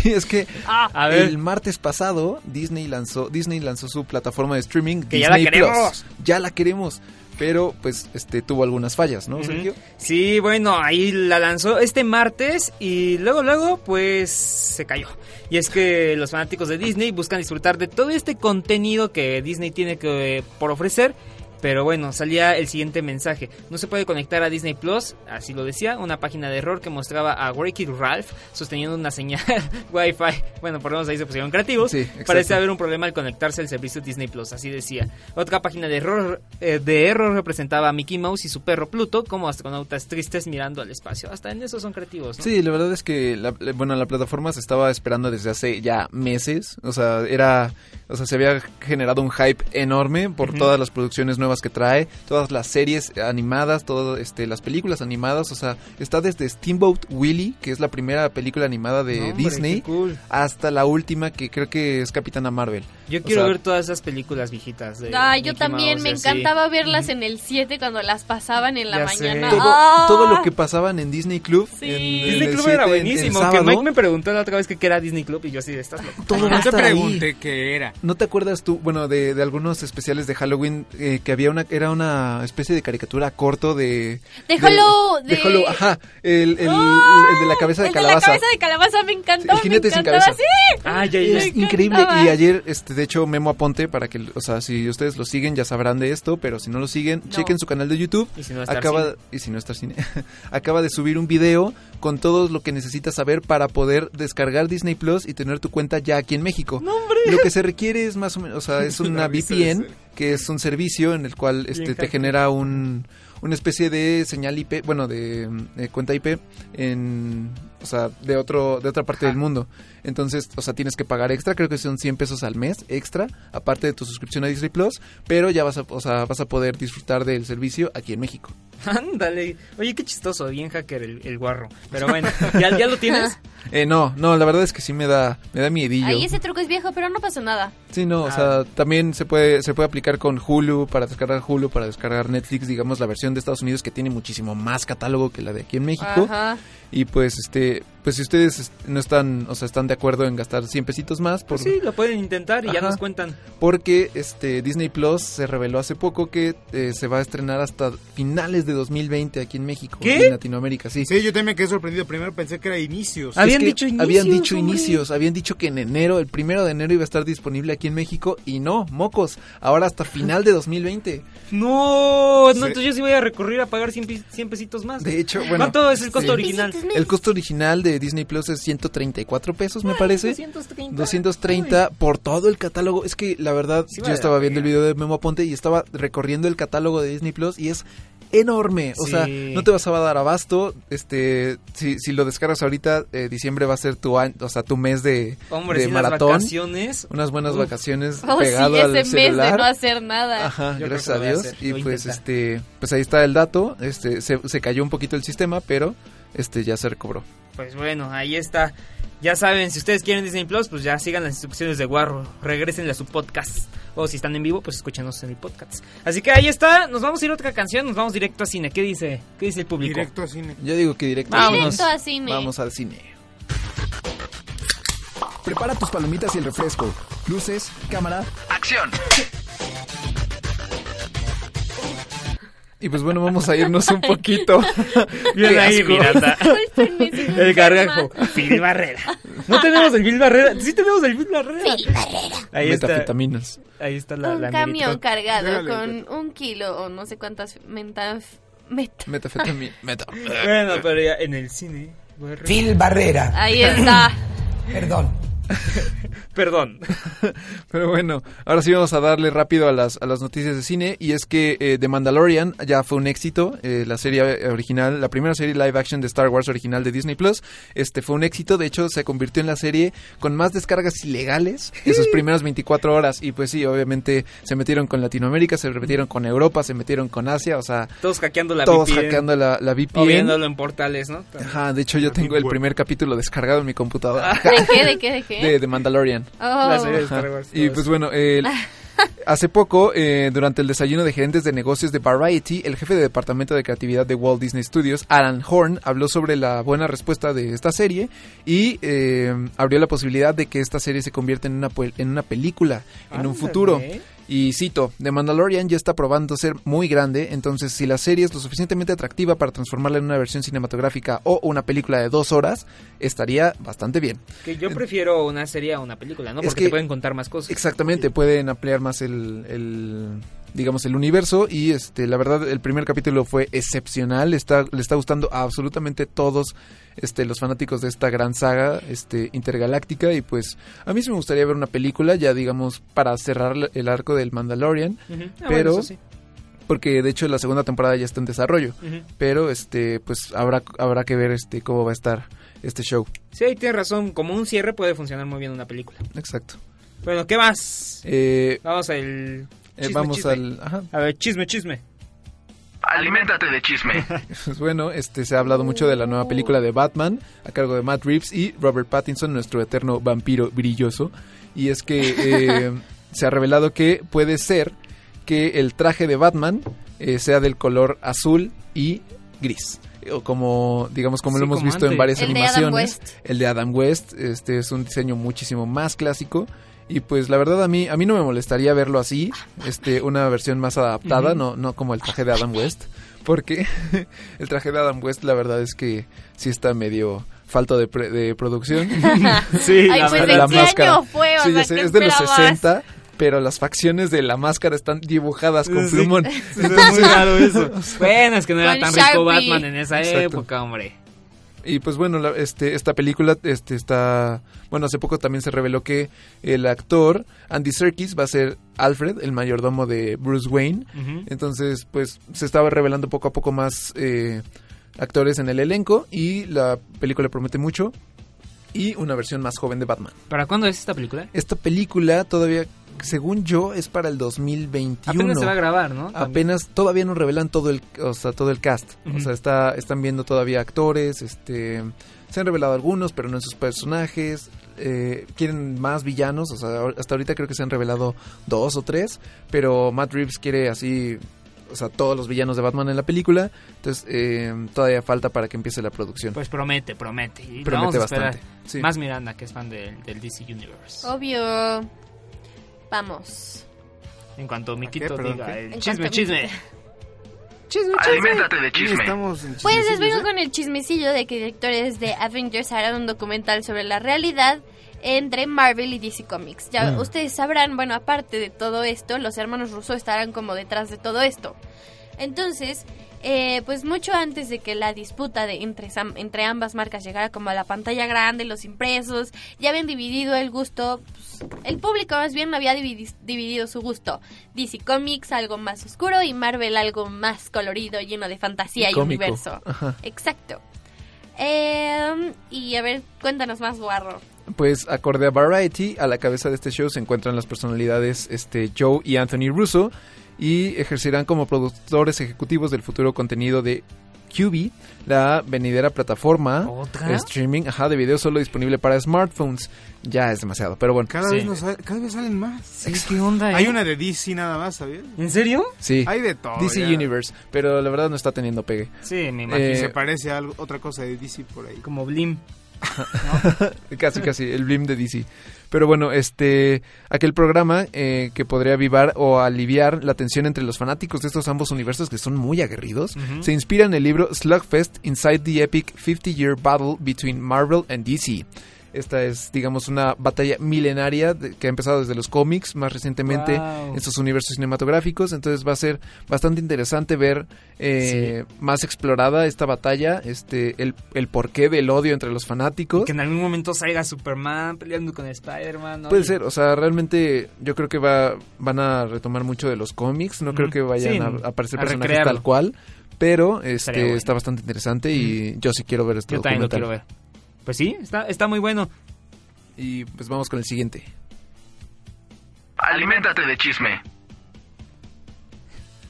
Y es que A ver. el martes pasado Disney lanzó Disney lanzó su plataforma de streaming Que ya la Disney queremos. Plus. Ya la queremos, pero pues este tuvo algunas fallas, ¿no, Sergio? Sí, bueno, ahí la lanzó este martes y luego, luego, pues se cayó. Y es que los fanáticos de Disney buscan disfrutar de todo este contenido que Disney tiene que por ofrecer. Pero bueno, salía el siguiente mensaje. No se puede conectar a Disney Plus, así lo decía, una página de error que mostraba a Wreck-It Ralph sosteniendo una señal Wi-Fi. Bueno, por lo menos ahí se pusieron creativos. Sí. Parece haber un problema al conectarse al servicio Disney Plus, así decía. Otra página de error, eh, de error representaba a Mickey Mouse y su perro Pluto como astronautas tristes mirando al espacio. Hasta en eso son creativos, ¿no? Sí, la verdad es que la, bueno, la plataforma se estaba esperando desde hace ya meses, o sea, era o sea, se había generado un hype enorme por todas las producciones nuevas que trae, todas las series animadas, todas este las películas animadas, o sea, está desde Steamboat Willie, que es la primera película animada de No, Disney, qué cool. hasta la última que creo que es Capitana Marvel. Yo O quiero sea, ver todas esas películas viejitas. De Ay, yo también Mouse me así. encantaba verlas en el 7 cuando las pasaban en la Ya mañana. todo, ¡Ah! todo lo que pasaban en Disney Club, Sí. en- en Disney el Club 7, era en- en buenísimo. que Mike me preguntó la otra vez que qué era Disney Club y yo así de estás loco. todo No te pregunté qué era. ¿No te acuerdas tú, bueno, de, de algunos especiales de Halloween eh, que había una era una especie de caricatura corto de De Hollow, de, de- ajá, el, el- el de la cabeza de el de la calabaza. cabeza de calabaza me encantó. El jinete me sin cabeza. sí. Ah, ya, Es increíble encantaba. y ayer este de hecho Memo Aponte para que o sea si ustedes lo siguen ya sabrán de esto pero si no lo siguen No. chequen su canal de YouTube Y si no, acaba Cine. y si no está cine acaba de subir un video con todo lo que necesitas saber para poder descargar Disney Plus y tener tu cuenta ya aquí en México lo que se requiere es más o menos o sea es una VPN. Que es un servicio en el cual este te genera un una especie de señal IP, bueno, de, de cuenta IP en, o sea, de otro, de otra parte del mundo. Entonces, o sea, tienes que pagar extra, creo que son 100 pesos al mes extra, aparte de tu suscripción a Disney Plus, pero ya vas a, o sea, vas a poder disfrutar del servicio aquí en México. Ándale. Oye, qué chistoso, bien hacker el, el guarro. Pero bueno, ¿ya, ya lo tienes? Eh, no, no, la verdad es que sí me da, me da miedillo. Ahí ese truco es viejo, pero no pasa nada. Sí, no, o Ah. sea, también se puede, se puede aplicar con Hulu para descargar Hulu, para descargar Netflix, digamos la versión de Estados Unidos que tiene muchísimo más catálogo que la de aquí en México. Ajá. Y pues este, pues si ustedes no están, o sea, están de acuerdo en gastar 100 pesitos más por Pues sí, lo pueden intentar y ya nos cuentan. porque este Disney Plus se reveló hace poco que eh, se va a estrenar hasta finales de 2020 aquí en México, ¿Qué? en Latinoamérica, sí. Sí, yo también me quedé sorprendido. Primero pensé que era inicios. Es Habían que dicho inicios, Habían dicho hombre. inicios, habían dicho que en enero, el primero de enero iba a estar disponible aquí en México y no, mocos, ahora hasta final de 2020. No, no, Sí. entonces yo sí voy a recurrir a pagar 100, pi- 100 pesitos más. De hecho, bueno. ¿Cuánto es el costo sí. original? El costo original de Disney Plus es 134 pesos, me parece. 230. 230 por todo el catálogo. Es que la verdad, Sí yo vale estaba viendo el video de Memo Aponte y estaba recorriendo el catálogo de Disney Plus y es enorme. O Sí. sea, no te vas a dar abasto. Este, si, si lo descargas ahorita, eh, diciembre va a ser tu año, o sea, tu mes de, Hombre, de maratón. vacaciones. Unas buenas Uf. vacaciones Oh, pegado sí, al ese mes celular. de no hacer nada. Ajá, Yo gracias a Dios. y voy pues este, pues ahí está el dato. Este, se, se cayó un poquito el sistema, pero este ya se recobró. Pues bueno, ahí está. Ya saben, si ustedes quieren Disney Plus, pues ya sigan las instrucciones de Guarro. Regrésenle a su podcast. O si están en vivo, pues escúchenos en el podcast. Así que ahí está. Nos vamos a ir a otra canción. Nos vamos directo a cine. ¿Qué dice? ¿Qué dice el público? Directo a cine. Yo digo que directo. Vámonos. Directo a cine. Vamos al cine. Prepara tus palomitas y el refresco. Luces, cámara. ¡Acción! Y pues bueno, vamos a irnos un poquito. Bien ahí. Miranda. El gargajo. Phil Barrera. No tenemos el Phil Barrera. Sí tenemos el Phil Barrera. Ahí está. Metafetaminas. Ahí está la, Un la camión cargado con un kilo o no sé cuántas mentas... Meta. Metafetamina. Meta. Bueno, pero ya en el cine. Guarro. Phil Barrera. Ahí está. Perdón. Perdón. Pero bueno, ahora sí vamos a darle rápido a las, a las noticias de cine. Y es que eh, The Mandalorian ya fue un éxito. eh, la serie original, la primera serie live action de Star Wars original de Disney Plus, este fue un éxito. De hecho, se convirtió en la serie con más descargas ilegales en sus primeras 24 horas. Y pues sí, obviamente se metieron con Latinoamérica, se metieron con Europa, se metieron con Asia. O sea, Todos hackeando la todos VPN. hackeando la, la O viéndolo en portales, ¿no? Ajá, de hecho yo tengo el primer capítulo descargado en mi computadora. ¿De qué? ¿De qué? ¿De qué? De, de Mandalorian. Oh. La serie de Star Ajá. Wars. Y pues bueno, el- hace poco, eh, durante el desayuno de gerentes de negocios de Variety, el jefe de departamento de creatividad de Walt Disney Studios, Alan Horn, habló sobre la buena respuesta de esta serie y eh, abrió la posibilidad de que esta serie se convierta en una, en una película en un futuro. Y cito, The Mandalorian ya está probando ser muy grande, entonces si la serie es lo suficientemente atractiva para transformarla en una versión cinematográfica o una película de dos horas, estaría bastante bien. Que yo prefiero una serie a una película, ¿no? Es Porque que- te pueden contar más cosas. Exactamente, pueden ampliar más el, el, digamos el universo y este la verdad el primer capítulo fue excepcional, está le está gustando a absolutamente todos este los fanáticos de esta gran saga este intergaláctica y pues a mí sí me gustaría ver una película ya digamos para cerrar el arco del Mandalorian, Ujú. Ah, bueno, pero porque de hecho la segunda temporada ya está en desarrollo, pero este pues habrá habrá que ver este cómo va a estar este show. Sí, tienes razón. Como un cierre puede funcionar muy bien una película. Exacto. Bueno, ¿qué más? Eh, Vamos al... eh, chisme, vamos chisme. al ajá. A ver, chisme, chisme. Aliméntate de chisme. Pues bueno, este se ha hablado mucho de la nueva película de Batman a cargo de Matt Reeves y Robert Pattinson, nuestro eterno vampiro brilloso. Y es que eh, se ha revelado que puede ser que el traje de Batman eh, sea del color azul y gris. O como, digamos, como Sí, lo hemos como visto en varias El de Adam animaciones. West. El de Adam West. Este es un diseño muchísimo más clásico. Y pues la verdad a mí a mí no me molestaría verlo así, este una versión más adaptada, no no como el traje de Adam West, porque el traje de Adam West la verdad es que sí está medio falto de, pre- de producción. Sí, Ay, pues, ¿de qué año fue? O Sí, ya sea, sé, ¿qué es de los esperabas? 60, pero las facciones de la máscara están dibujadas con Sí. plumón. Sí, está muy raro eso. Bueno, es que no era Con tan rico Sharpie. Batman en esa Exacto. época, hombre. Y pues bueno, la- este, esta película este, está... Bueno, hace poco también se reveló que el actor Andy Serkis va a ser Alfred, el mayordomo de Bruce Wayne. Entonces, pues se estaba revelando poco a poco más eh, actores en el elenco y la película promete mucho. Y una versión más joven de Batman. ¿Para cuándo es esta película? Esta película todavía, según yo, es para el 2021. Apenas se va a grabar, ¿no? Apenas todavía no revelan todo el, o sea, todo el cast. O sea, está, están viendo todavía actores, este, se han revelado algunos, pero no en sus personajes. eh, quieren más villanos, o sea, hasta ahorita creo que se han revelado dos o tres, pero Matt Reeves quiere así, o sea, todos los villanos de Batman en la película. Entonces, eh, todavía falta para que empiece la producción. Pues promete, promete. Y Promete vamos a esperar. bastante, sí. Más Miranda, que es fan del, del DC Universe. Obvio. Vamos. En cuanto Miquito Perdón, diga ¿qué? el En chisme, cuanto- chisme. Aliméntate de chisme. Estamos en Pues les vengo ¿eh? con el chismecillo de que directores de Avengers harán un documental sobre la realidad entre Marvel y DC Comics. Ya Mm. ustedes sabrán, bueno, aparte de todo esto, los hermanos Russo estarán como detrás de todo esto. Entonces, eh, pues mucho antes de que la disputa de entre, ambas marcas llegara como a la pantalla grande, los impresos, ya habían dividido el gusto, pues, el público más bien había dividi- dividido su gusto. DC Comics algo más oscuro y Marvel algo más colorido, lleno de fantasía y, Cómico. universo. Ajá. Exacto. Eh, y a ver, cuéntanos más, Guarro. Pues acorde a Variety, a la cabeza de este show se encuentran las personalidades este, Joe y Anthony Russo y ejercerán como productores ejecutivos del futuro contenido de QB, la venidera plataforma ¿Otra? de streaming ajá, de video solo disponible para smartphones. Ya es demasiado, pero bueno. Cada, Sí. vez nos, cada vez salen más. ¿Qué onda? Hay eh? una de DC nada más, ¿sabías? ¿En serio? Sí, Hay de todo. DC ya. Universe, pero la verdad no está teniendo pegue. Sí, me imagino. Eh, se parece a algo, otra cosa de DC por ahí. Como Blim. casi, casi, el Blim de DC. Pero bueno, este, aquel programa eh, que podría avivar o aliviar la tensión entre los fanáticos de estos ambos universos que son muy aguerridos, se inspira en el libro Slugfest Inside the Epic 50-Year Battle Between Marvel and DC. Esta es, digamos, una batalla milenaria que ha empezado desde los cómics, más recientemente Wow. en estos universos cinematográficos. Entonces va a ser bastante interesante ver eh, más explorada esta batalla, este, el, el porqué del odio entre los fanáticos. Que en algún momento salga Superman peleando con Spider-Man. ¿no? Puede ser, o sea, realmente yo creo que va, van a retomar mucho de los cómics, no creo que vayan Sí, a aparecer a personajes recrearlo. tal cual, pero este bueno. está bastante interesante y yo sí quiero ver este Yo también lo documental. quiero ver. Pues sí, está, está muy bueno. Y pues vamos con el siguiente. Aliméntate de chisme.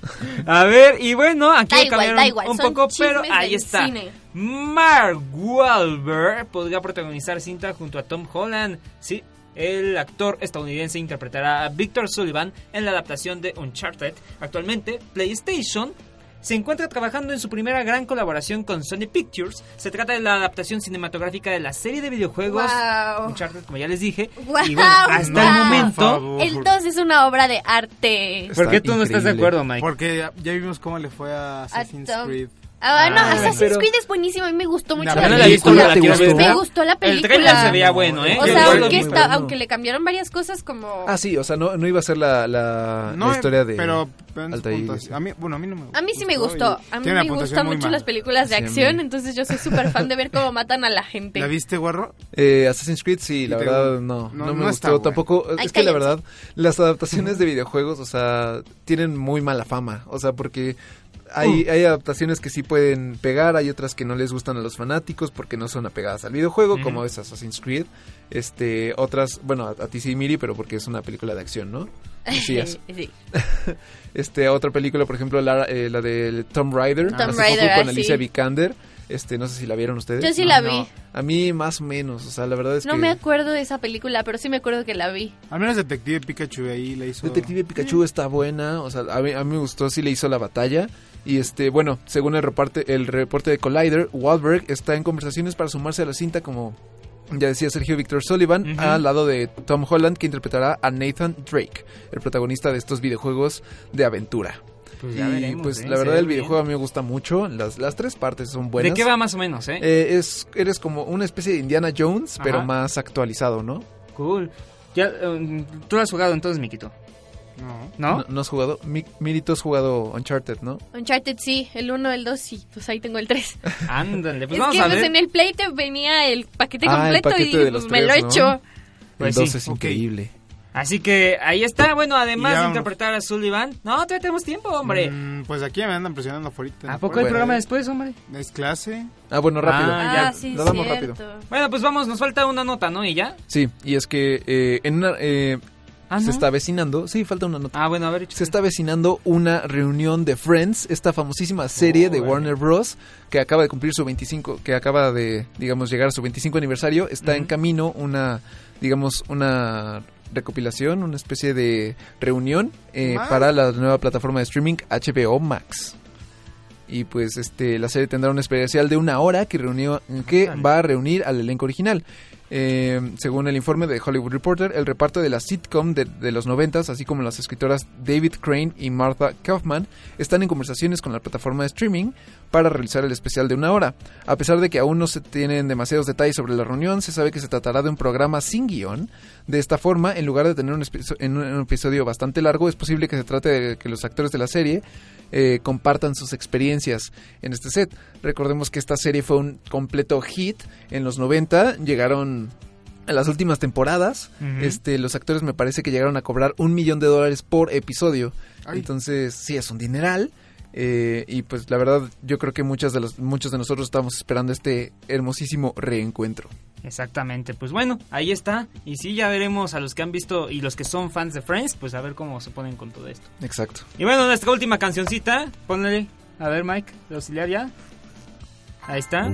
A ver, y bueno, aquí Da lo igual, da igual, un son poco, pero ahí está. cine. Mark Wahlberg podría protagonizar cinta junto a Tom Holland. Sí, el actor estadounidense interpretará a Victor Sullivan en la adaptación de Uncharted. Actualmente, PlayStation se encuentra trabajando en su primera gran colaboración con Sony Pictures. Se trata de la adaptación cinematográfica de la serie de videojuegos Wow. Uncharted, como ya les dije. Wow, y bueno, hasta el momento... El 2 es una obra de arte. ¿Por qué tú no estás de increíble. acuerdo, Mike? Porque ya, ya vimos cómo le fue a Assassin's Creed. Ah, no, Ah, Assassin's pero- Creed es buenísimo. A mí me gustó mucho La la, la he visto, película. Me gustó la película. El trailer se veía bueno, ¿eh? O sea, aunque, está- bueno. aunque le cambiaron varias cosas como... Ah, sí, o sea, no, no iba a ser la, la, No, la historia de pero, Altair. a mí, bueno, a mí no me A mí sí me gustó gustó. y A mí me gustan mucho mala. las películas de Sí, acción, entonces yo soy súper fan de ver cómo matan a la gente. ¿La viste, Guarro? Eh, Assassin's Creed, sí, la verdad no, no, no, me gustó. Tampoco, Ay, es que la verdad, las adaptaciones de videojuegos, o sea, tienen muy mala fama. O sea, porque hay, Uh. hay adaptaciones que sí pueden pegar, hay otras que no les gustan a los fanáticos porque no son apegadas al videojuego, como es Assassin's Creed. Este, otras, bueno, a, a ti sí, Miri, pero porque es una película de acción, ¿no? Es. Sí. Este, otra película, por ejemplo, la, eh, la de Tomb Raider, Tomb hace poco con ah, Alicia sí. Vikander. Este, no sé si la vieron ustedes. Yo sí la vi. A mí más o menos, o sea, la verdad es No que... me acuerdo de esa película, pero sí me acuerdo que la vi. Al menos Detective Pikachu ahí le hizo... Detective Pikachu está buena, o sea, a mí, a mí me gustó, sí le hizo la batalla. Y este, bueno, según el reporte, el reporte de Collider, Wahlberg está en conversaciones para sumarse a la cinta como Ya decía Sergio Víctor Sullivan, al lado de Tom Holland, que interpretará a Nathan Drake, el protagonista de estos videojuegos de aventura. Pues ya y veremos, pues ¿eh? la verdad ve el bien. videojuego a mí me gusta mucho, las, las tres partes son buenas. ¿De qué va más o menos, eh? Eh, es, eres como una especie de Indiana Jones, pero más actualizado, ¿no? Cool. Ya, um, tú lo has jugado entonces, Miquito. No. ¿No? ¿No, has jugado? Mi- Miri, tú has jugado Uncharted, ¿no? Uncharted sí, el 1, el 2 sí, pues ahí tengo el 3. Ándale, pues es vamos que a pues, ver. en el Play te venía el paquete Ah, el completo paquete y los pues, me lo he tres, ¿no? hecho. Pues el 2 sí, es ok. increíble. Así que ahí está, bueno, además ya de interpretar a Sullivan. No, todavía tenemos tiempo, hombre. Mm, pues aquí me andan presionando afuera. ¿A poco hay programa después, hombre? Es clase. Ah, bueno, rápido. Ah, ya. Ah, sí, Lo damos cierto. rápido. Bueno, pues vamos, nos falta una nota, ¿no? ¿Y ya? Sí, y es que eh, en una, eh, Ah, se está avecinando, sí, falta una nota. Ah, bueno, a ver. Se está avecinando una reunión de Friends, esta famosísima serie de. Warner Bros. que acaba de cumplir su 25, que acaba de, digamos, llegar a su 25 aniversario. Está en camino una, digamos, una recopilación, una especie de reunión eh, para la nueva plataforma de streaming HBO Max. Y pues este la serie tendrá un especial de una hora que reunió que va a reunir al elenco original. Eh, según el informe de Hollywood Reporter, el reparto de la sitcom de, los noventas, así como las escritoras David Crane y Martha Kaufman, están en conversaciones con la plataforma de streaming para realizar el especial de una hora. A pesar de que aún no se tienen demasiados detalles sobre la reunión, se sabe que se tratará de un programa sin guion. De esta forma, en lugar de tener un- un episodio bastante largo, es posible que se trate de que los actores de la serie eh, compartan sus experiencias en este set. Recordemos que esta serie fue un completo hit en los 90, llegaron a las últimas temporadas, este, los actores me parece que llegaron a cobrar un millón de dólares por episodio. Ay. Entonces, sí, es un dineral. eh, y pues la verdad, yo creo que muchas de los, muchos de nosotros estamos esperando este hermosísimo reencuentro. Exactamente, pues bueno, ahí está. Y sí, ya veremos a los que han visto y los que son fans de Friends, pues a ver cómo se ponen con todo esto. Exacto. Y bueno, nuestra última cancioncita, ponle, a ver Mike, de auxiliar ya. Ahí está.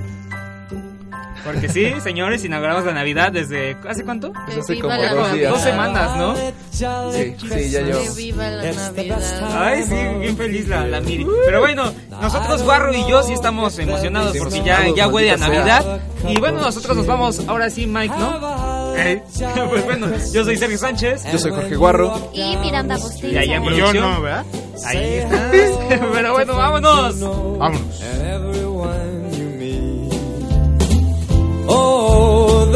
Porque sí, señores, inauguramos la Navidad desde... ¿Hace cuánto? Pues hace como dos días. Dos semanas, ¿no? Sí, sí, ya. Viva la Navidad. Ay, sí, bien feliz la, la Miri. Pero bueno, nosotros, Guarro y yo, sí estamos emocionados Sí, porque ya, ya huele a Navidad. Y bueno, nosotros nos vamos ahora sí, Mike, ¿no? Eh, pues bueno, yo soy Sergio Sánchez. Yo soy Jorge Guarro. Y Miranda Bostil. Y allá en yo no, ¿verdad? Ahí está. Pero bueno, vámonos. Vámonos.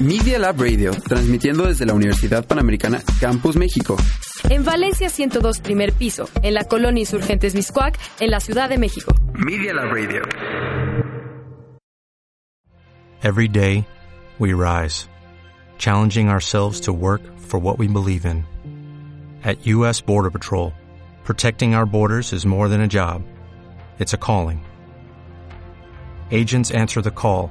Media Lab Radio, transmitiendo desde la Universidad Panamericana Campus México. En Valencia 102 primer piso, en la colonia Insurgentes Miscuac, en la Ciudad de México. Media Lab Radio. Every day, we rise, challenging ourselves to work for what we believe in. At U.S. Border Patrol, protecting our borders is more than a job, it's a calling. Agents answer the call,